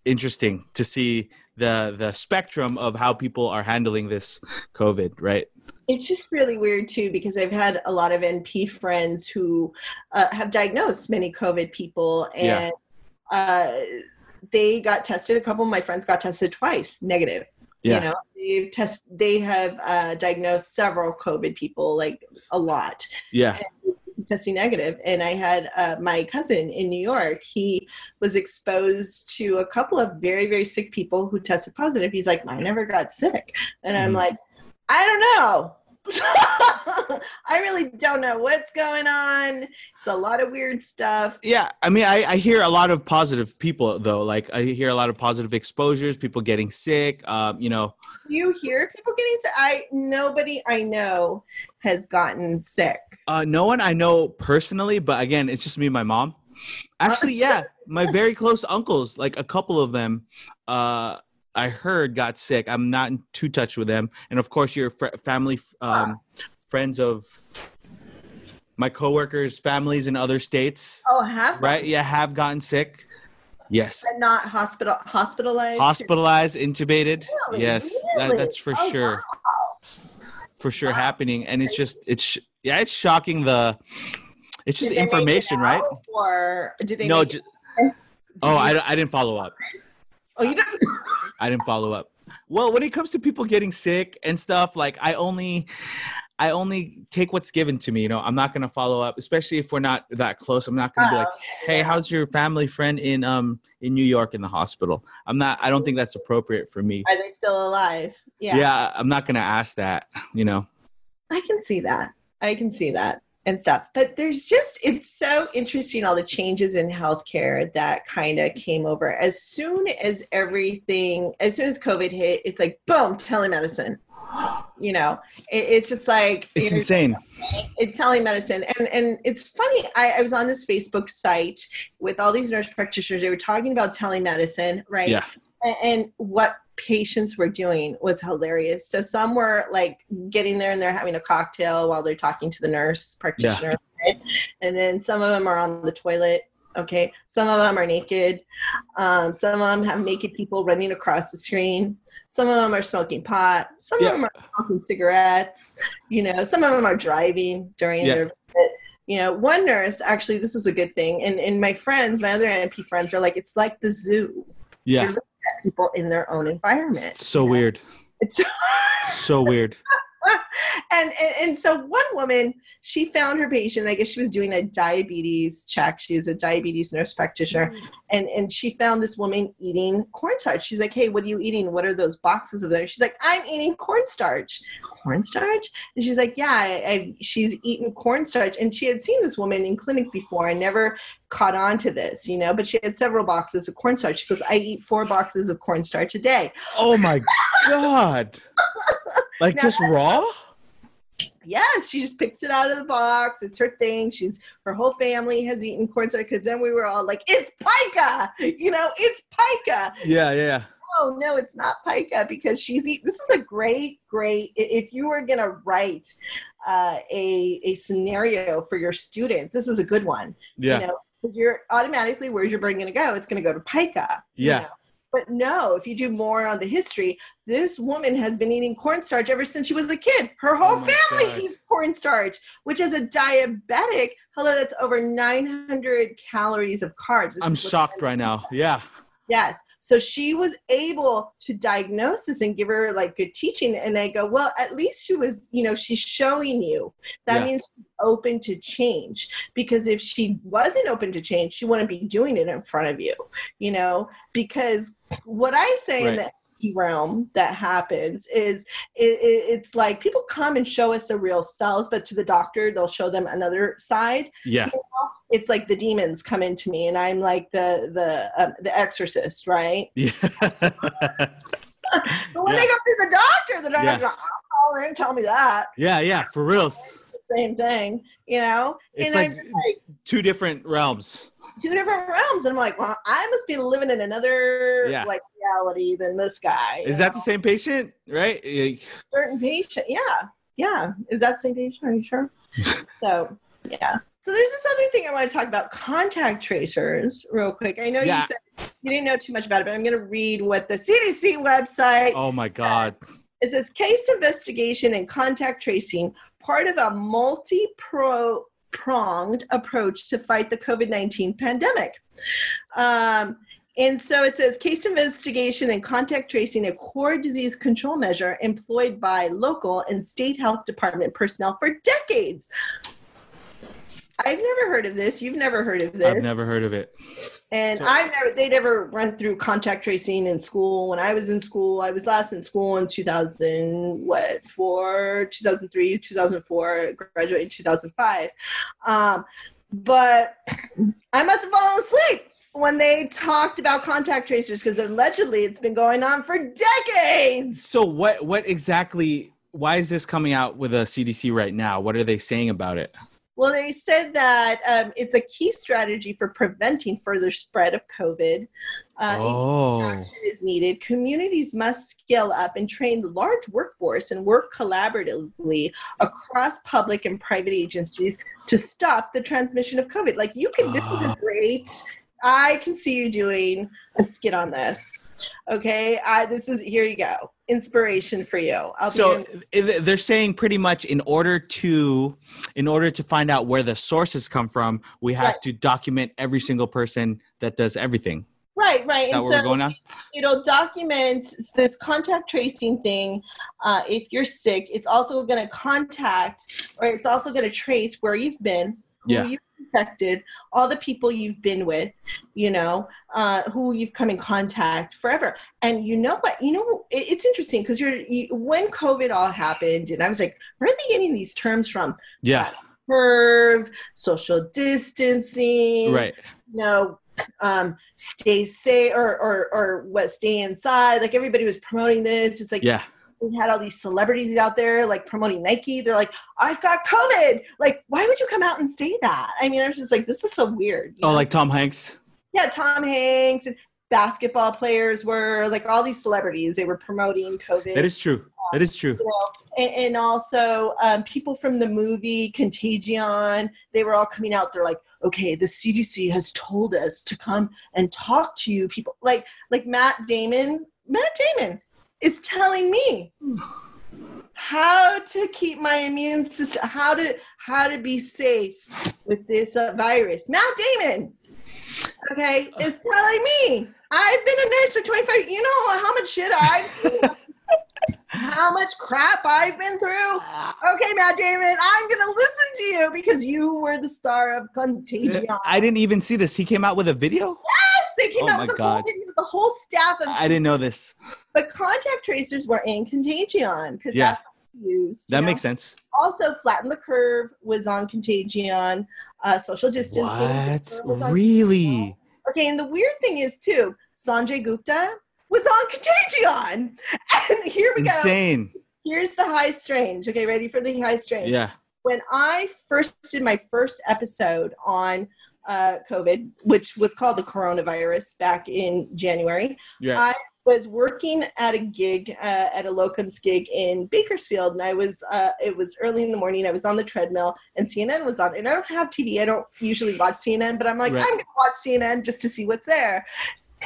interesting to see the the spectrum of how people are handling this COVID, right? it's just really weird too because I've had a lot of NP friends who uh, have diagnosed many COVID people, and Yeah. uh, they got tested. A couple of my friends got tested twice, negative. Yeah. You know, they've test. They have uh, diagnosed several COVID people, like a lot, Yeah. Testing negative. And I had uh, my cousin in New York. He was exposed to a couple of very, very sick people who tested positive. He's like, I never got sick, and I'm Mhm. like, I don't know. I really don't know what's going on. It's a lot of weird stuff. Yeah, I mean, I, I hear a lot of positive people though. Like I hear a lot of positive exposures, people getting sick. Um, you know, You hear people getting sick. I nobody I know has gotten sick. uh, no one I know personally, but again, it's just me and my mom. Actually, yeah, my very close uncles, like a couple of them, uh, I heard got sick. I'm not in too touch with them, and of course, your fr- family, um, friends of my coworkers' families in other states, Oh, have right? Yeah, have gotten sick. Yes. But not hospital hospitalized. hospitalized, intubated. Really? Yes, that, that's for Oh, sure, for sure Wow. happening. And it's just, it's sh- yeah, it's shocking. The, it's just make it information, right? Or did they? No, ju- oh, I, I didn't follow up. oh, you didn't. I didn't follow up. Well, when it comes to people getting sick and stuff, like I only, I only take what's given to me. You know, I'm not gonna follow up, especially if we're not that close. I'm not gonna be like, hey, how's your family friend in um in New York in the hospital? I'm not. I don't think that's appropriate for me. Are they still alive? Yeah. yeah I'm not gonna ask that. You know. I can see that. I can see that and stuff. But there's just, it's so interesting all the changes in healthcare that kind of came over. As soon as everything, as soon as COVID hit, it's like, boom, telemedicine. You know, it, it's just like, It's insane. it's telemedicine and and it's funny I, I was on this facebook site with all these nurse practitioners they were talking about telemedicine right Yeah. and, and what patients were doing was hilarious so some were like getting there and they're having a cocktail while they're talking to the nurse practitioner right? and then some of them are on the toilet okay some of them are naked um, some of them have naked people running across the screen some of them are smoking pot some Yeah. of them are smoking cigarettes you know some of them are driving during Yeah. their visit you know one nurse actually this was a good thing and, and my friends my other np friends are like it's like the zoo Yeah. You're looking at people in their own environment So weird. it's So weird. and, and and so one woman she found her patient i guess she was doing a diabetes check. She was a diabetes nurse practitioner. Mm-hmm. And and she found this woman eating cornstarch she's like hey what are you eating? What are those boxes of there she's like i'm eating cornstarch cornstarch and she's like yeah I, I, she's eaten cornstarch and she had seen this woman in clinic before I never caught on to this you know but she had several boxes of cornstarch she goes i eat four boxes of cornstarch a day. Oh my god. Like Now just raw? Yes, she just picks it out of the box. It's her thing. She's her whole family has eaten cornstarch because then we were all like, "It's pica," you know, it's pica. Yeah, yeah. Oh no, it's not pica because she's eating. This is a great, great. If you were gonna write uh, a a scenario for your students, this is a good one. Yeah. You know, you're automatically where's your brain gonna go? It's gonna go to pica. you Yeah. know. But no, if you do more on the history, this woman has been eating cornstarch ever since she was a kid. Her oh whole Oh family God. eats cornstarch, which is a diabetic. Hello, that's over 900 calories of carbs. This I'm shocked right now. Yeah. Yes. So she was able to diagnose this and give her like good teaching. And I go, well, at least she was, you know, she's showing you. That Yeah. means she's open to change. Because if she wasn't open to change, she wouldn't be doing it in front of you, you know, because what I say in the realm that happens is it, it, it's like people come and show us the real selves, but to the doctor, they'll show them another side Yeah. it's like the demons come into me and i'm like the the um, the exorcist right Yeah. but when Yeah. they go see the doctor the doctor's Yeah. like oh they didn't tell me that yeah, yeah, for real. Same thing you know It's and like- like Two different realms. two different realms and i'm like well i must be living in another Yeah. like reality than this guy Is that know? the same patient? Right? Certain patient yeah yeah is that the same patient are you sure so yeah so there's this other thing i want to talk about contact tracers real quick i know Yeah. you said you didn't know too much about it but i'm going to read what the cdc website Oh my god. It says case investigation and contact tracing, part of a multi pronged approach to fight the COVID 19 pandemic. Um, and so it says case investigation and contact tracing, a core disease control measure employed by local and state health department personnel for decades. I've never heard of this. You've never heard of this. I've never heard of it. And So- I've never, they never run through contact tracing in school. When I was in school, I was last in school in 2000, what, four, 2003, 2004, graduated in 2005. Um, but I must have fallen asleep when they talked about contact tracers because allegedly it's been going on for decades. So what what exactly why is this coming out with a CDC right now? What are they saying about it? Well, they said that um, it's a key strategy for preventing further spread of COVID. Uh, oh. action is needed. Communities must scale up and train the large workforce and work collaboratively across public and private agencies to stop the transmission of COVID. Like you can, this is a Ah. great. I can see you doing a skit on this. Okay, I this is here you go. Inspiration for you. I'll So in- they're saying pretty much in order to in order to find out where the sources come from, we have Right. to document every single person that does everything. right, right. That And so going on? it'll document this contact tracing thing. Uh, if you're sick, it's also going to contact, or it's also going to trace where you've been, who you've infected, all the people you've been with, you know, uh, who you've come in contact forever. And you know what? You know, it, it's interesting because you're you, when COVID all happened, and I was like, where are they getting these terms from? Yeah. Curve, social distancing, Right. you know, um, stay safe or, or, or what, stay inside. Like everybody was promoting this. It's like Yeah. We had all these celebrities out there like promoting Nike. They're like, I've got COVID. Like, why would you come out and say that? I mean, I was just like, this is so weird. you Oh, know? like Tom Hanks. yeah, Tom Hanks and basketball players were like all these celebrities. They were promoting COVID That is true. That is true. and, and also um, people from the movie Contagion, they were all coming out. They're like, okay, the CDC has told us to come and talk to you people. Like, like Matt Damon, Matt Damon is telling me how to keep my immune system, how to how to be safe with this uh, virus. Matt Damon, okay, is telling me. I've been a nurse for 25. You know how much shit I've how much crap I've been through. Okay, Matt Damon, I'm gonna listen to you because you were the star of Contagion. I didn't even see this. He came out with a video? Yes, they came Oh out with God. whole, the whole staff of, I didn't know this. but contact tracers were in Contagion because Yeah. that's used. That know? makes sense. Also, flatten the curve was on Contagion. Uh, social distancing. What? Really? Okay, and the weird thing is too, Sanjay Gupta was on Contagion, and here we go. Insane. Here's the high strange. Okay, ready for the high strange? Yeah. when I first did my first episode on uh, COVID, which was called the coronavirus back in January, Yeah. I was working at a gig uh, at a locums gig in Bakersfield, and I was uh, it was early in the morning. I was on the treadmill, and CNN was on. And I don't have TV. I don't usually watch CNN, but I'm like, Right. I'm gonna watch CNN just to see what's there,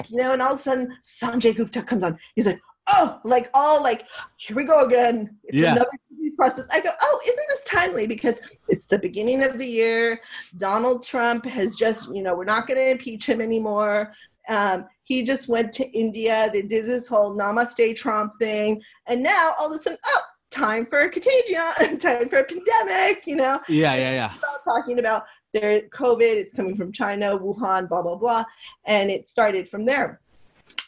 you know. And all of a sudden, Sanjay Gupta comes on. He's like, oh, like all like, here we go again. It's Yeah. another process. I go, oh, isn't this timely? Because it's the beginning of the year. Donald Trump has just, you know, we're not going to impeach him anymore. Um, he just went to India. They did this whole Namaste Trump thing. And now all of a sudden, oh, time for a contagion, time for a pandemic, you know Yeah, yeah, yeah. all talking about their COVID, it's coming from China, Wuhan, blah, blah, blah. And it started from there.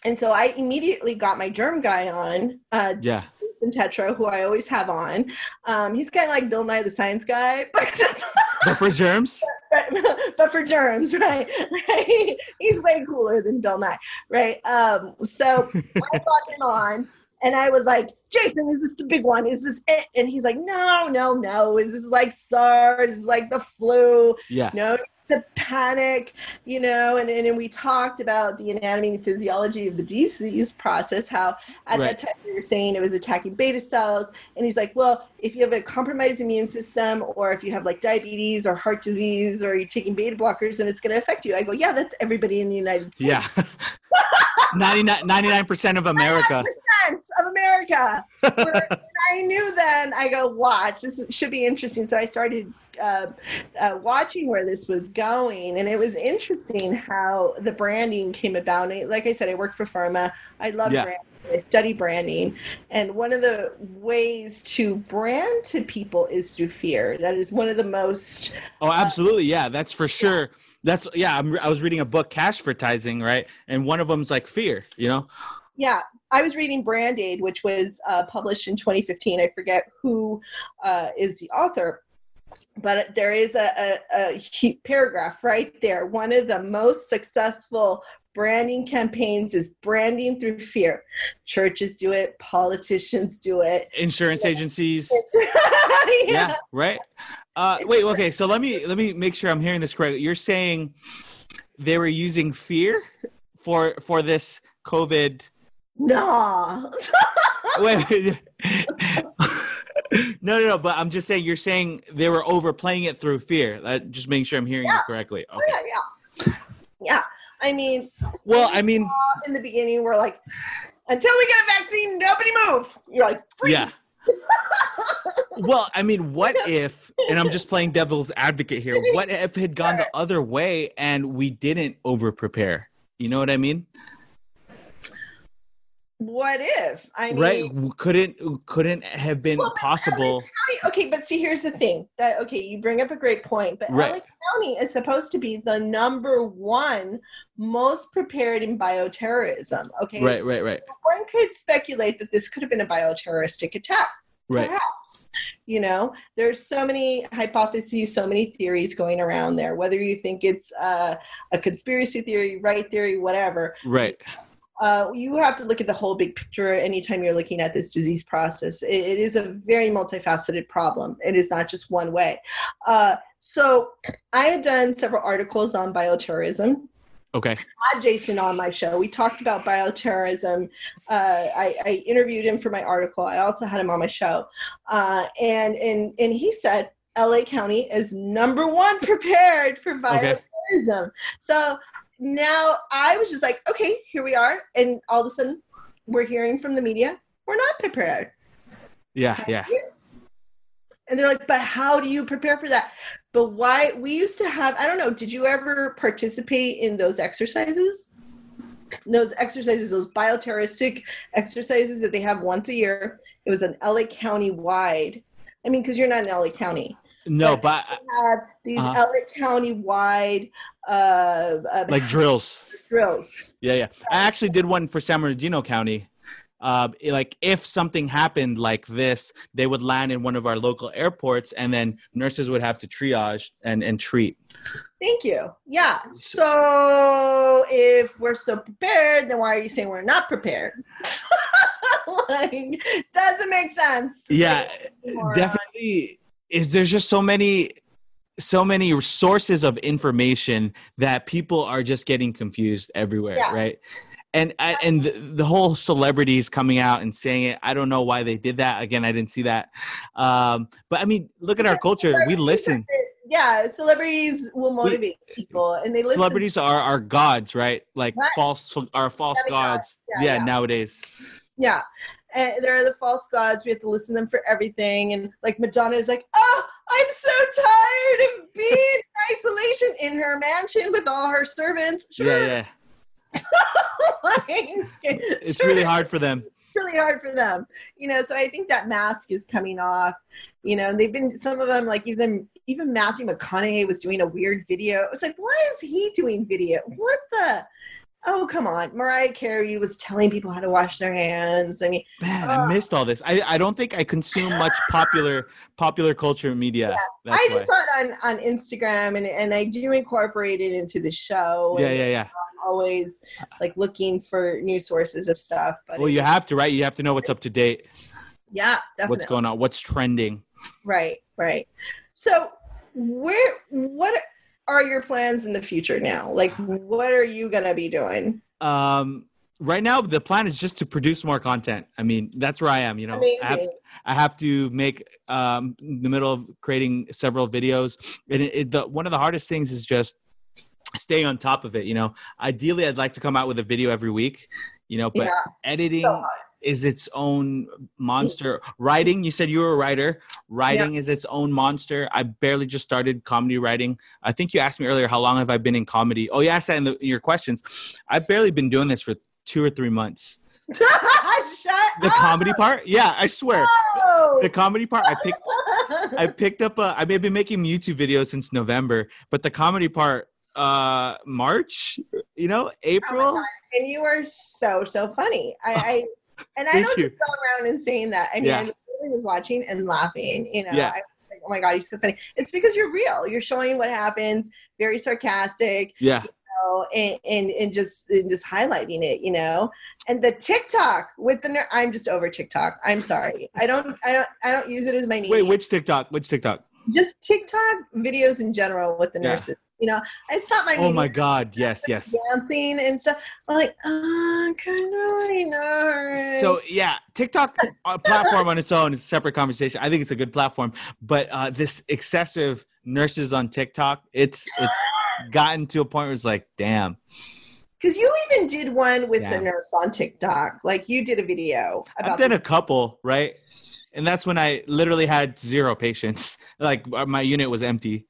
And so I immediately got my germ guy on, uh, Yeah. Jason Tetro, who I always have on. Um, he's kind of like Bill Nye the Science Guy, But for germs? but for germs, right? Right? He's way cooler than Bill Nye, right? Um, so I brought him on, and I was like, Jason, is this the big one? Is this it? And he's like, No, no, no. Is this like SARS? Is this like the flu? Yeah. No, the panic, you know, and, and, and we talked about the anatomy and physiology of the disease process, how at Right. that time we were saying it was attacking beta cells. And he's like, well, if you have a compromised immune system or if you have like diabetes or heart disease or you're taking beta blockers, then it's going to affect you. I go, yeah, that's everybody in the United States. Yeah. 99 percent of America. 99% of America. I knew then. I go watch. This should be interesting. So I started uh, uh, watching where this was going, and it was interesting how the branding came about. And like I said, I work for pharma. I love Yeah. branding. I study branding, and one of the ways to brand to people is through fear. That is one of the most Oh, absolutely. Yeah, that's for sure. That's yeah. I'm, I was reading a book, Cashvertising, right? And one of them's like fear. You know. Yeah, I was reading Brand Aid, which was uh, published in 2015. I forget who uh, is the author, but there is a, a, a paragraph right there. One of the most successful branding campaigns is branding through fear. Churches do it, politicians do it. Insurance agencies. yeah. Yeah. Right. Uh, wait. Okay. So let me let me make sure I'm hearing this correctly. You're saying they were using fear for for this COVID. No. Wait. wait. no, no, no. But I'm just saying you're saying they were overplaying it through fear. Uh, just making sure I'm hearing you correctly. Okay. yeah, yeah. Yeah. I mean, Well, I mean, in the beginning, we're like, until we get a vaccine, nobody move. You're like, freeze. yeah. well, I mean, what if, and I'm just playing devil's advocate here, what if it had gone the other way and we didn't over prepare? You know what I mean? What if? I mean, right? Couldn't couldn't have been Well, possible. County- okay, but see, here's the thing. That okay, you bring up a great point, but Right. LA County is supposed to be the number one most prepared in bioterrorism. Okay, Right, right, right, One could speculate that this could have been a bioterroristic attack. right. Perhaps. You know, there's so many hypotheses, so many theories going around there. Whether you think it's uh, a conspiracy theory, right theory, whatever, Right. Uh, you have to look at the whole big picture anytime you're looking at this disease process. It, it is a very multifaceted problem. It is not just one way. Uh, so I had done several articles on bioterrorism. Okay. I had Jason on my show. We talked about bioterrorism. Uh, I, I interviewed him for my article. I also had him on my show, uh, and and and he said LA County is number one prepared for Okay. bioterrorism. So now I was just like, okay, here we are, and all of a sudden we're hearing from the media we're not prepared, Yeah, yeah. and they're like, but how do you prepare for that? But why? We used to have. I don't know. Did you ever participate in those exercises? Those exercises, those bioterroristic exercises that they have once a year. It was an LA County wide. I mean, because you're not in LA County. No, But- but have these Uh-huh. LA County wide uh, uh, like drills. drills. Yeah, yeah. I actually did one for San Bernardino County. Uh, like if something happened like this, they would land in one of our local airports, and then nurses would have to triage and and treat. Thank you. Yeah. So if we're so prepared, then why are you saying we're not prepared? like, doesn't make sense. Yeah, definitely. Is there's just so many, so many sources of information that people are just getting confused everywhere, Yeah. right? And I- and the, the whole celebrities coming out and saying it. I don't know why they did that. Again, I didn't see that. Um, but I mean, look at our culture. We listen. Yeah, celebrities will motivate people, and they listen. celebrities are our gods, right? Like Right. false, are false Demigods. gods. Yeah, Yeah, yeah. nowadays. Yeah. Eh, and they're the false gods. We have to listen to them for everything. And like Madonna is like, oh, I'm so tired of being in isolation in her mansion with all her servants. Sure. Yeah, yeah. like, It's sure, really hard for them. really hard for them. You know, so I think that mask is coming off. You know, and they've been some of them like even even Matthew McConaughey was doing a weird video. It was like, why is he doing video? What the Oh, come on. Mariah Carey was telling people how to wash their hands. I mean, Man, Uh, I missed all this. I, I don't think I consume much popular popular culture media. That's I why. just saw it on, on Instagram and, and I do incorporate it into the show. Yeah, and yeah, yeah. I'm always like looking for new sources of stuff. But Well, you have to, right? You have to know what's up to date, yeah, definitely. what's going on, what's trending. Right, right. So where what are your plans in the future now? Like, what are you gonna be doing? Um, right now the plan is just to produce more content. I mean, that's where I am. You know, I have, I have to make um in the middle of creating several videos, and it, it, the one of the hardest things is just stay on top of it. You know, ideally, I'd like to come out with a video every week. You know, but Yeah, editing so. Is its own monster. Writing, you said you were a writer. Writing is its own monster. I barely just started comedy writing. I think you asked me earlier how long have I been in comedy. Oh, you asked that in, the, in your questions. I've barely been doing this for two or three months. Shut The up. comedy part, yeah, I swear. No. The comedy part, I picked. I picked up. A, I've been making YouTube videos since November, but the comedy part, uh, March. You know, April. God. and you are so so funny. I, I and I don't you. just go around and saying that. I mean, Yeah. I literally was watching and laughing. You know, Yeah. I was like, oh my god, he's so funny. It's because you're real. You're showing what happens. Very sarcastic. yeah. You know, and, and and just and just highlighting it. You know, and the TikTok with the ner- I'm just over TikTok. I'm sorry. I don't I don't I don't use it as my Wait, which TikTok? Which TikTok? just TikTok videos in general with the Yeah. nurses. You know, it's not my Oh medium my God! Yes, yes. dancing and stuff. I'm like, oh, kind of nurse. So yeah, TikTok a platform on its own is a separate conversation. I think it's a good platform, but uh, this excessive nurses on TikTok, it's it's gotten to a point where it's like, damn. because you even did one with the nurse on TikTok. Like you did a video I've done the- a couple, right? And that's when I literally had zero patients. Like uh, my unit was empty.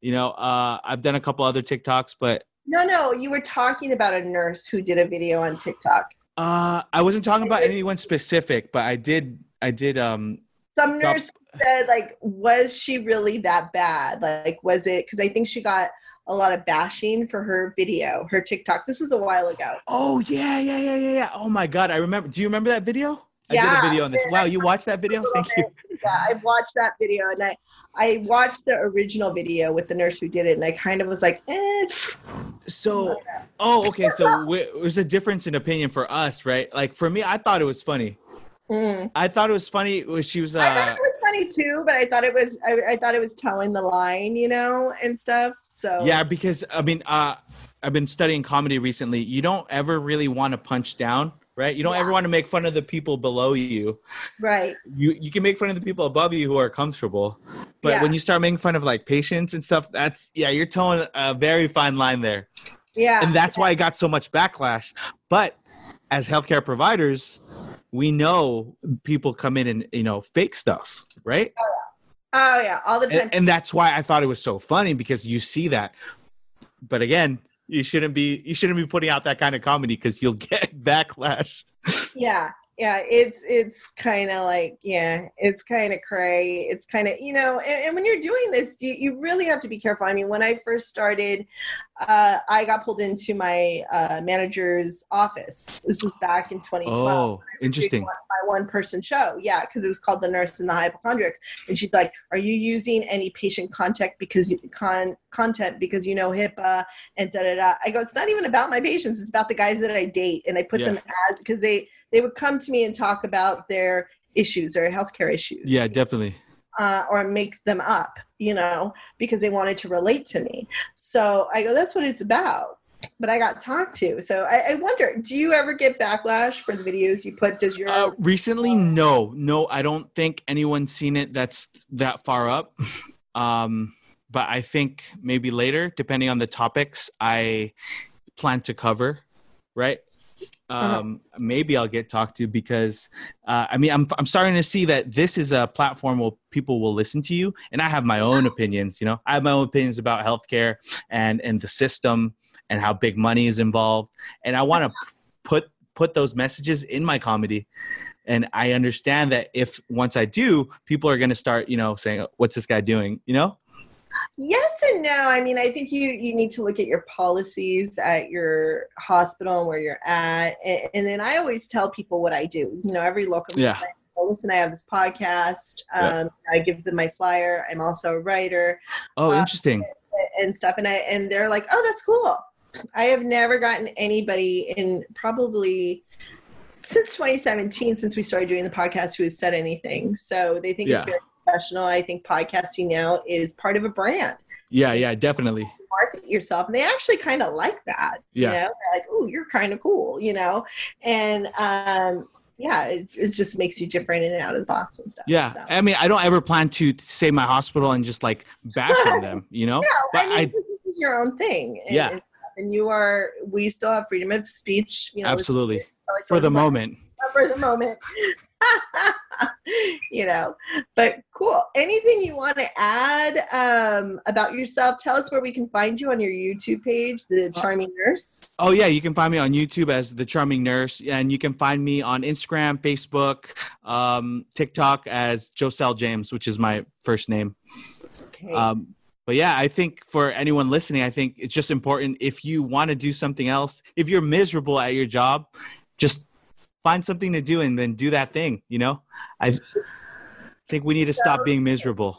You know, uh, I've done a couple other TikToks, but no, no. You were talking about a nurse who did a video on TikTok. uh, I wasn't talking about anyone specific. But I did, I did. Um, Some Stop. nurse said, like, was she really that bad? Like, was it? Because I think she got a lot of bashing for her video, her TikTok. This was a while ago. oh yeah, yeah, yeah, yeah, yeah. Oh my god, I remember. Do you remember that video? I did a video on this. Wow, you watched that video? Thank you. Yeah, I watched that video and I, I watched the original video with the nurse who did it, and I kind of was like, eh. So, oh, okay. So there's a difference in opinion for us, right? Like for me, I thought it was funny. Mm. I thought it was funny. when She was. I thought Uh, it was funny too, but I thought it was I, I thought it was telling the line, you know, and stuff. So yeah, because I mean, uh, I've been studying comedy recently. You don't ever really want to punch down, right? You don't Yeah. ever want to make fun of the people below you. right. You you can make fun of the people above you who are comfortable, but Yeah. when you start making fun of like patients and stuff, that's yeah, you're towing a very fine line there. Yeah. and that's why it got so much backlash. But as healthcare providers, we know people come in and you know fake stuff, right? oh yeah, oh, all the time. And, and that's why I thought it was so funny because you see that. But again, you shouldn't be you shouldn't be putting out that kind of comedy because you'll get backlash. yeah. Yeah, it's it's kind of like yeah, it's kind of cray. It's kind of you know, and, and when you're doing this, you, you really have to be careful. I mean, when I first started, uh, I got pulled into my uh, manager's office. This was back in 2012. Oh, interesting. my one person show. Yeah, because it was called The Nurse and the Hypochondriacs. And she's like, Are you using any patient contact because you, con, content because you know HIPAA and da da da? I go, It's not even about my patients, it's about the guys that I date. And I put Yeah. them as because they they would come to me and talk about their issues, or healthcare issues. Yeah, definitely. Uh, or make them up, you know, because they wanted to relate to me. So I go, That's what it's about. But I got talked to. So I, I wonder, do you ever get backlash for the videos you put? Does your Uh, recently, no, no, I don't think anyone's seen it that's that far up. Um, but I think maybe later, depending on the topics I plan to cover, right? Um, maybe I'll get talked to because uh, I mean I'm I'm starting to see that this is a platform where people will listen to you, and I have my own opinions. You know, I have my own opinions about healthcare and and the system and how big money is involved, and I want to put put those messages in my comedy. And i understand that if once i do people are going to start you know saying what's this guy doing? You know Yes and no. I mean, I think you you need to look at your policies at your hospital and where you're at, and, and then I always tell people what I do. You know, every local. Yeah. well, listen, I have this podcast. Yeah. Um, I give them my flyer. I'm also a writer oh Uh, interesting and stuff, and I and they're like, "Oh, that's cool." I have never gotten anybody in probably since 2017, since we started doing the podcast, who has said anything. So they think it's Yeah. very professional. I think podcasting now is part of a brand. Yeah, yeah, definitely. market yourself and they actually kind of like that Yeah. you know they're like oh you're kind of cool you know and um yeah it, it just makes you different in and out of the box and stuff Yeah, so. I mean, I don't ever plan to say my hospital and just like bash on them, you know. no but i mean I- this is your own thing and, Yeah. and, you are we still have freedom of speech you know Absolutely, for the moment. For the moment. You know but cool. Anything you want to add um, about yourself? Tell us where we can find you on your youtube page Uh, the charming nurse. Oh yeah, you can find me on YouTube as the Charming Nurse, and you can find me on Instagram, Facebook, um, TikTok as Joscel James, which is my first name. okay. Um, but yeah, I think for anyone listening, I think it's just important if you want to do something else, if you're miserable at your job, just find something to do and then do that thing. You know, I think we need to stop being miserable.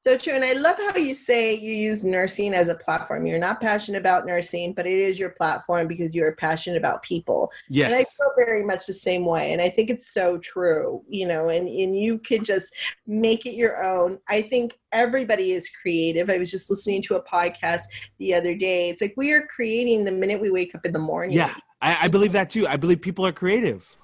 So true. And I love how you say you use nursing as a platform. You're not passionate about nursing, but it is your platform because you're passionate about people. And I feel very much the same way. And I think it's so true, you know, and, and you could just make it your own. I think everybody is creative. I was just listening to a podcast the other day. It's like we are creating the minute we wake up in the morning. Yeah, I, I believe that too. I believe people are creative.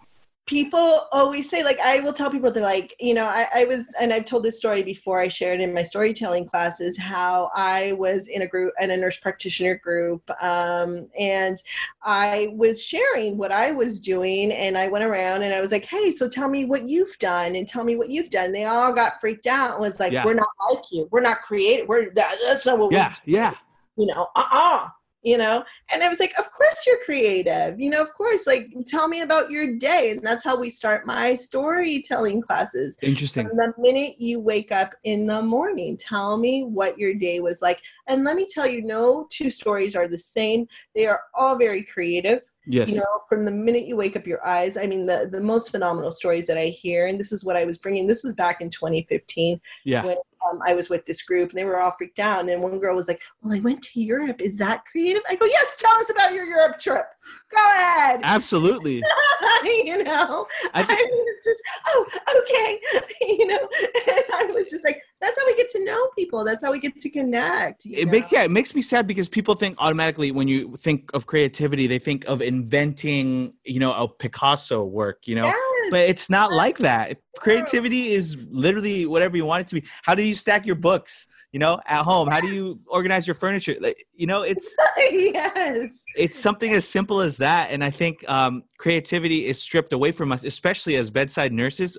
People always say like i will tell people they're like you know I, I was and i've told this story before i shared in my storytelling classes how i was in a group and a nurse practitioner group um, and i was sharing what i was doing and i went around and i was like hey so tell me what you've done and tell me what you've done. They all got freaked out and was like Yeah. we're not like you. We're not creative. We're that, that's not what we Yeah, yeah. you know, uh-uh, you know? And I was like, of course you're creative. You know, of course, like tell me about your day. And that's how we start my storytelling classes. Interesting. From the minute you wake up in the morning, tell me what your day was like. And let me tell you, no two stories are the same. They are all very creative Yes. you know from the minute you wake up your eyes i mean the, the most phenomenal stories that i hear and this is what i was bringing this was back in 2015 Yeah. when um, i was with this group and they were all freaked out and one girl was like well i went to europe is that creative i go yes tell us about your europe trip go ahead Absolutely. you know I I, think- mean, it's just oh okay you know and i was just like that's how we get to know people that's how we get to connect it know? makes yeah, it makes me sad because people think automatically when you think of creativity, they think of inventing, you know, a Picasso work, you know. Yes. But it's not like that. Creativity is literally whatever you want it to be. How do you stack your books, you know, at home? How do you organize your furniture? Like, you know, it's yes it's something as simple as that and i think um, creativity is stripped away from us especially as bedside nurses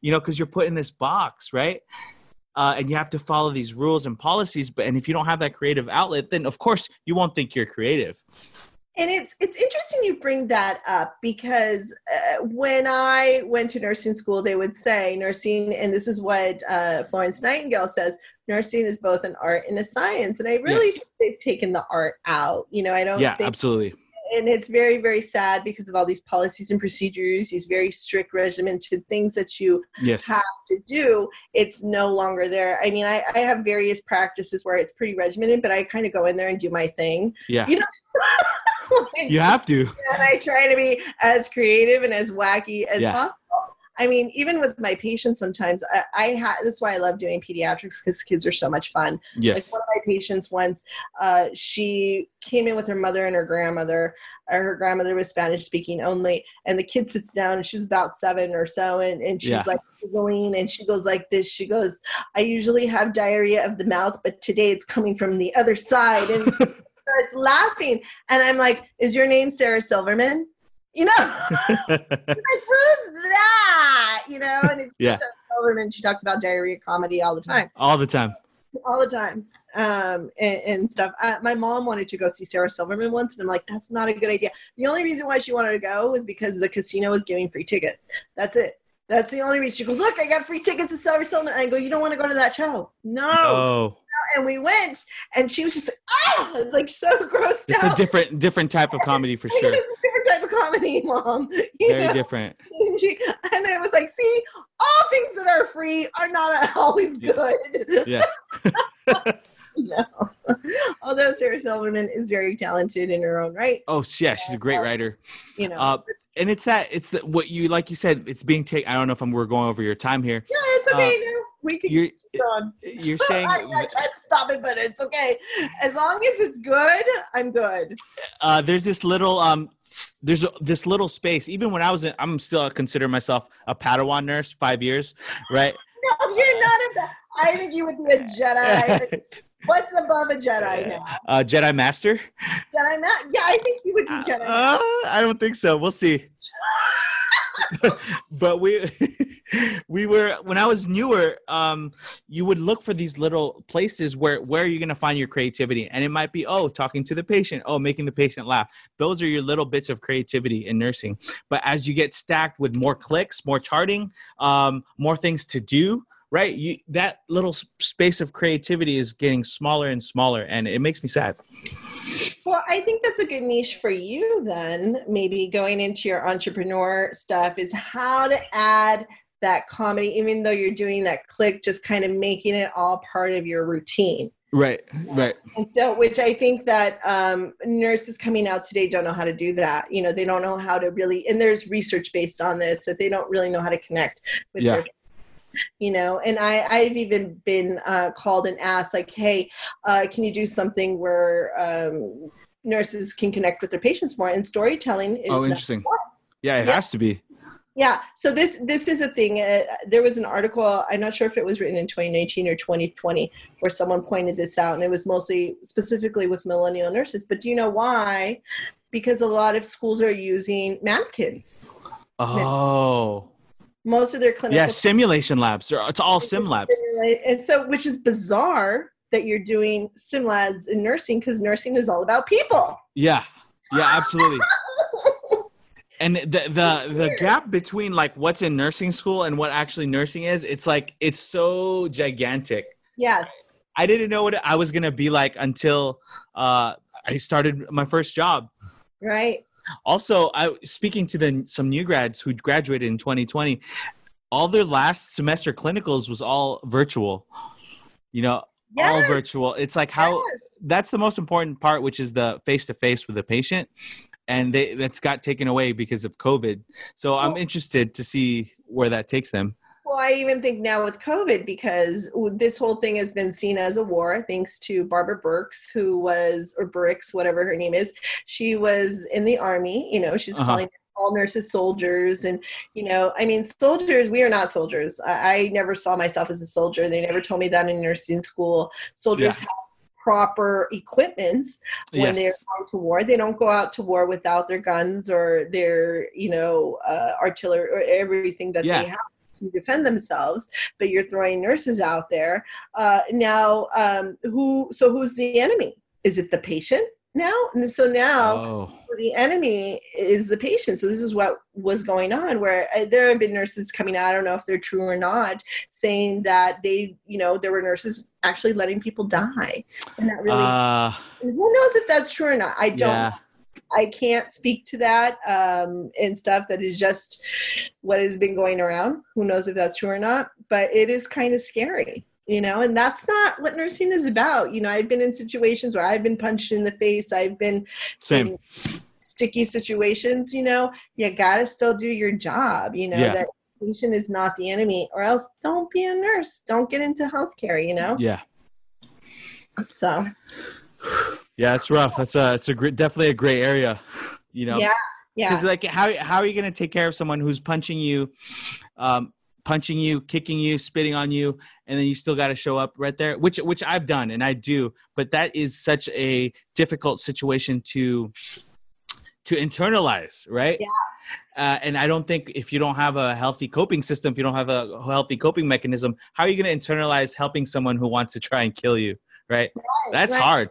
you know because you're put in this box right uh, and you have to follow these rules and policies but and if you don't have that creative outlet then of course you won't think you're creative and it's it's interesting you bring that up because uh, when I went to nursing school, they would say nursing, and this is what uh, Florence Nightingale says: nursing is both an art and a science. And I really Yes. think they've taken the art out. You know, I don't yeah absolutely and it's very very sad because of all these policies and procedures these very strict regimented things that you yes. have to do. It's no longer there. I mean i, I have various practices where it's pretty regimented but i kind of go in there and do my thing. Yeah. You know? You have to. and i try to be as creative and as wacky as Yeah. possible I mean, even with my patients, sometimes I, I ha- this is why I love doing pediatrics because kids are so much fun. yes Like one of my patients once, uh, she came in with her mother and her grandmother. Uh, her grandmother was Spanish speaking only, and the kid sits down, and she's about seven or so, and, and she's Yeah. like giggling, and she goes like this. She goes, "I usually have diarrhea of the mouth, but today it's coming from the other side," and starts laughing. And I'm like, "Is your name Sarah Silverman?" You know, like who's that? You know, and it's Yeah. Sarah Silverman. She talks about diarrhea comedy all the time. All the time. All the time. Um and, and stuff. Uh, my mom wanted to go see sarah silverman once and i'm like that's not a good idea. The only reason why she wanted to go was because the casino was giving free tickets. That's it. That's the only reason. She goes look i got free tickets to sarah silverman. And i go you don't want to go to that show. No. Oh. And we went and she was just like ah! Like so grossed it's out. a different different type of comedy for sure it's a different type of comedy mom you very know? different and, she, and I was like, see, all things that are free are not always good. yeah no. Although Sarah Silverman is very talented in her own right, oh yeah she's a great writer you know. uh and it's that it's that what you like you said it's being taken i don't know if I'm, we're going over your time here yeah, it's okay. uh, no, we can you're keep on. you're saying I, I tried to stop it, but it's okay. As long as it's good, I'm good. uh, there's this little um there's a, this little space even when i was in, i'm still consider myself a padawan nurse five years right No, you're not a. I think you would be a Jedi. What's above a Jedi now? uh jedi master Jedi Master. Yeah, I think you would be Jedi. Uh, i don't think so we'll see but we we were when i was newer um you would look for these little places where where you're to find your creativity. And it might be oh talking to the patient. Oh making the patient laugh. Those are your little bits of creativity in nursing. But as you get stacked with more clicks more charting um more things to do right you that little space of creativity is getting smaller and smaller and it makes me sad Well, I think that's a good niche for you then. Maybe going into your entrepreneur stuff is how to add that comedy, even though you're doing that click, just kind of making it all part of your routine. right right And so, which I think that um, nurses coming out today don't know how to do that. You know, they don't know how to really, and there's research based on this that they don't really know how to connect with Yeah. their you know and i i've even been uh, called and asked like hey uh, can you do something where um, nurses can connect with their patients more? And storytelling is oh interesting. yeah it Yeah. has to be. Yeah so this this is a thing uh, there was an article i'm not sure if it was written in 2019 or 2020 where someone pointed this out and it was mostly specifically with millennial nurses but do you know why? Because a lot of schools are using mannequins. Oh most of their clinical Yeah, simulation labs. It's all sim labs. and so which is bizarre that you're doing sim labs in nursing because nursing is all about people Yeah, yeah, absolutely. And the the the gap between like what's in nursing school and what actually nursing is, it's like it's so gigantic. yes I didn't know what I was gonna be like until uh, I started my first job. right Also, I speaking to the some new grads who graduated in 2020, all their last semester clinicals was all virtual. You know, all virtual. It's like how yes. that's the most important part, which is the face to face with the patient, and they, that's got taken away because of COVID. So I'm interested to see where that takes them. Well, I even think now with COVID, because this whole thing has been seen as a war, thanks to Barbara Birx, who was, or Bricks, whatever her name is. She was in the army, you know, she's Uh-huh. calling all nurses soldiers. And, you know, I mean, soldiers, we are not soldiers. I, I never saw myself as a soldier. They never told me that in nursing school. Soldiers Yeah. have proper equipments when they're going to war. They don't go out to war without their guns or their, you know, uh, artillery or everything that Yeah. they have to defend themselves. But you're throwing nurses out there uh, now. Um, who? So who's the enemy? Is it the patient now? And so now Oh, the enemy is the patient. So this is what was going on. Where uh, there have been nurses coming out. I don't know if they're true or not, saying that they, you know, there were nurses actually letting people die. And that really, uh, who knows if that's true or not? I don't. yeah, I can't speak to that um, and stuff. That is just what has been going around. Who knows if that's true or not? But it is kind of scary, you know. And that's not what nursing is about. You know, I've been in situations where I've been punched in the face. I've been same. in sticky situations. You know, you gotta still do your job. You know Yeah. that patient is not the enemy, or else don't be a nurse. Don't get into healthcare. You know. Yeah, So yeah, it's rough. That's a it's a definitely a gray area. You know, yeah, yeah. because like how how are you going to take care of someone who's punching you um punching you kicking you spitting on you and then you still got to show up right there which which i've done and i do but that is such a difficult situation to to internalize right Yeah. uh, and i don't think if you don't have a healthy coping system if you don't have a healthy coping mechanism how are you going to internalize helping someone who wants to try and kill you right that's right. hard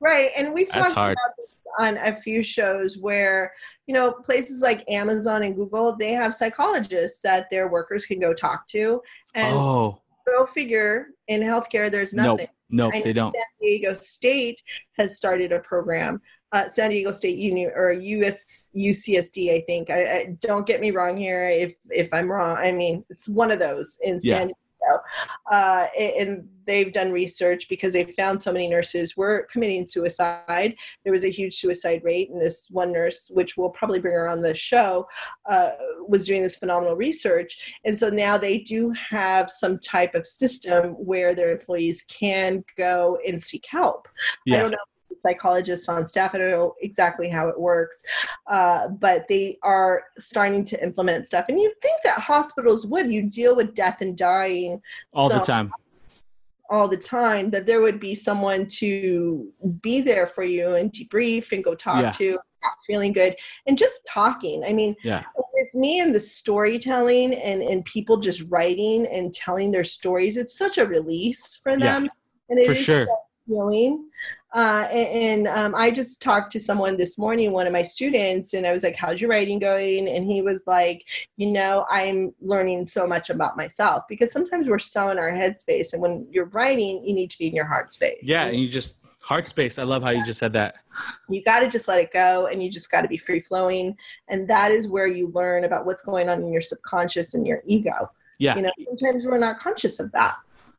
Right. And we've That's talked hard. about this on a few shows where, you know, places like Amazon and Google, they have psychologists that their workers can go talk to. And oh go figure in healthcare, there's nothing. nope I they don't San Diego State has started a program. Uh, San Diego State Union or US UCSD, I think. I, I, don't get me wrong here. If if I'm wrong, I mean it's one of those in Yeah. San Diego ago. Uh, and they've done research because they found so many nurses were committing suicide. There was a huge suicide rate, and this one nurse, which we'll probably bring her on the show, uh, was doing this phenomenal research. And so now they do have some type of system where their employees can go and seek help. Yeah. I don't know psychologists on staff. I don't know exactly how it works, uh, but they are starting to implement stuff. And you think that hospitals would, you deal with death and dying all so, the time. All the time, that there would be someone to be there for you and debrief and go talk yeah. to, feeling good, and just talking. I mean, yeah. with me and the storytelling and, and people just writing and telling their stories, it's such a release for them. Yeah, and it for sure. Healing. Uh, and, and um, I just talked to someone this morning, one of my students, and I was like, How's your writing going? And he was like, You know, I'm learning so much about myself because sometimes we're so in our headspace. And when you're writing, you need to be in your heart space. Yeah. And you just, heart space. I love how you just said that. You got to just let it go and you just got to be free flowing. And that is where you learn about what's going on in your subconscious and your ego. Yeah. You know, sometimes we're not conscious of that.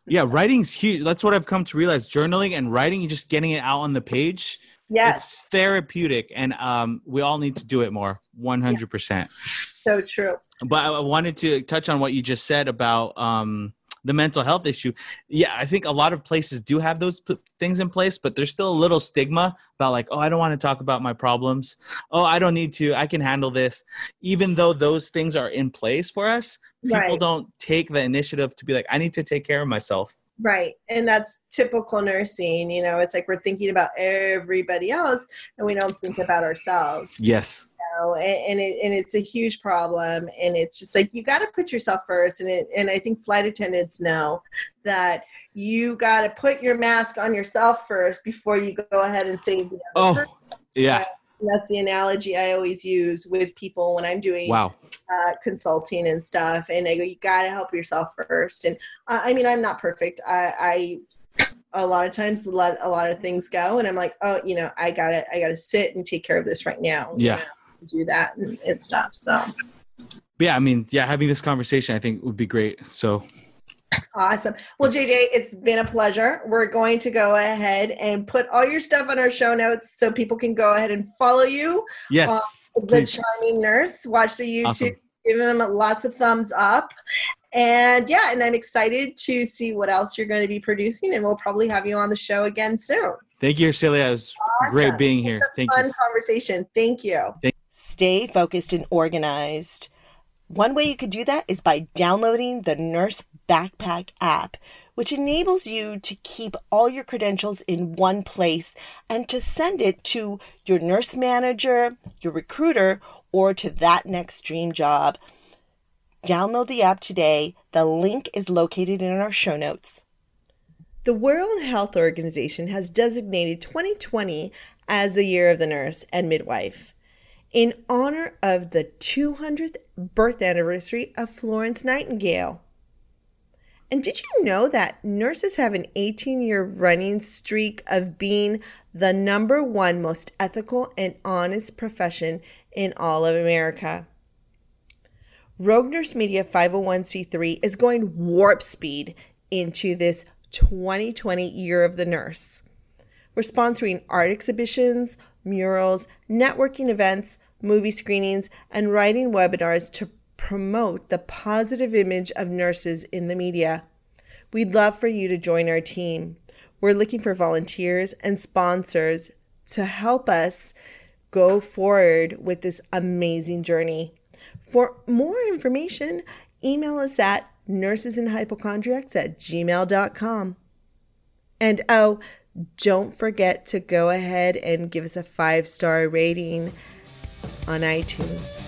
Yeah, writing's huge. That's what I've come to realize. Journaling and writing, just getting it out on the page. Yeah, it's therapeutic, and um, we all need to do it more. One hundred percent. So true. But I wanted to touch on what you just said about um, the mental health issue. Yeah, I think a lot of places do have those p- things in place, but there's still a little stigma about like, oh, I don't want to talk about my problems. Oh, I don't need to. I can handle this. Even though those things are in place for us, people right. don't take the initiative to be like, I need to take care of myself. Right. And that's typical nursing. You know, it's like we're thinking about everybody else and we don't think about ourselves. Yes know, and, and, it, and it's a huge problem. And it's just like you got to put yourself first. And it, and I think flight attendants know that you got to put your mask on yourself first before you go ahead and save the other. Oh, yeah. And that's the analogy I always use with people when I'm doing wow. uh, consulting and stuff. And I go, you got to help yourself first. And uh, I mean, I'm not perfect. I, I a lot of times let a lot of things go and i'm like oh you know i gotta i gotta sit and take care of this right now yeah know? Do that and, and stuff. So, yeah, I mean, yeah, having this conversation I think would be great. So, Awesome. Well, JJ, it's been a pleasure. We're going to go ahead and put all your stuff on our show notes so people can go ahead and follow you. Yes. Uh, the Charming Nurse. Watch the YouTube. Awesome. Give them lots of thumbs up. And yeah, and I'm excited to see what else you're going to be producing, and we'll probably have you on the show again soon. Thank you, Celia. It was awesome. great being here. Thank fun you. Fun conversation. Thank you. Thank Stay focused and organized. One way you could do that is by downloading the Nurse Backpack app, which enables you to keep all your credentials in one place and to send it to your nurse manager, your recruiter, or to that next dream job. Download the app today. The link is located in our show notes. The World Health Organization has designated 2020 as the year of the nurse and midwife in honor of the 200th birth anniversary of Florence Nightingale. And did you know that nurses have an 18 year running streak of being the number one most ethical and honest profession in all of America? Rogue Nurse Media 501c3 is going warp speed into this 2020 year of the nurse. We're sponsoring art exhibitions, murals, networking events, movie screenings, and writing webinars to promote the positive image of nurses in the media. We'd love for you to join our team. We're looking for volunteers and sponsors to help us go forward with this amazing journey. For more information, email us at nursesandhypochondriacs at gmail.com. And oh, don't forget to go ahead and give us a five star rating on iTunes.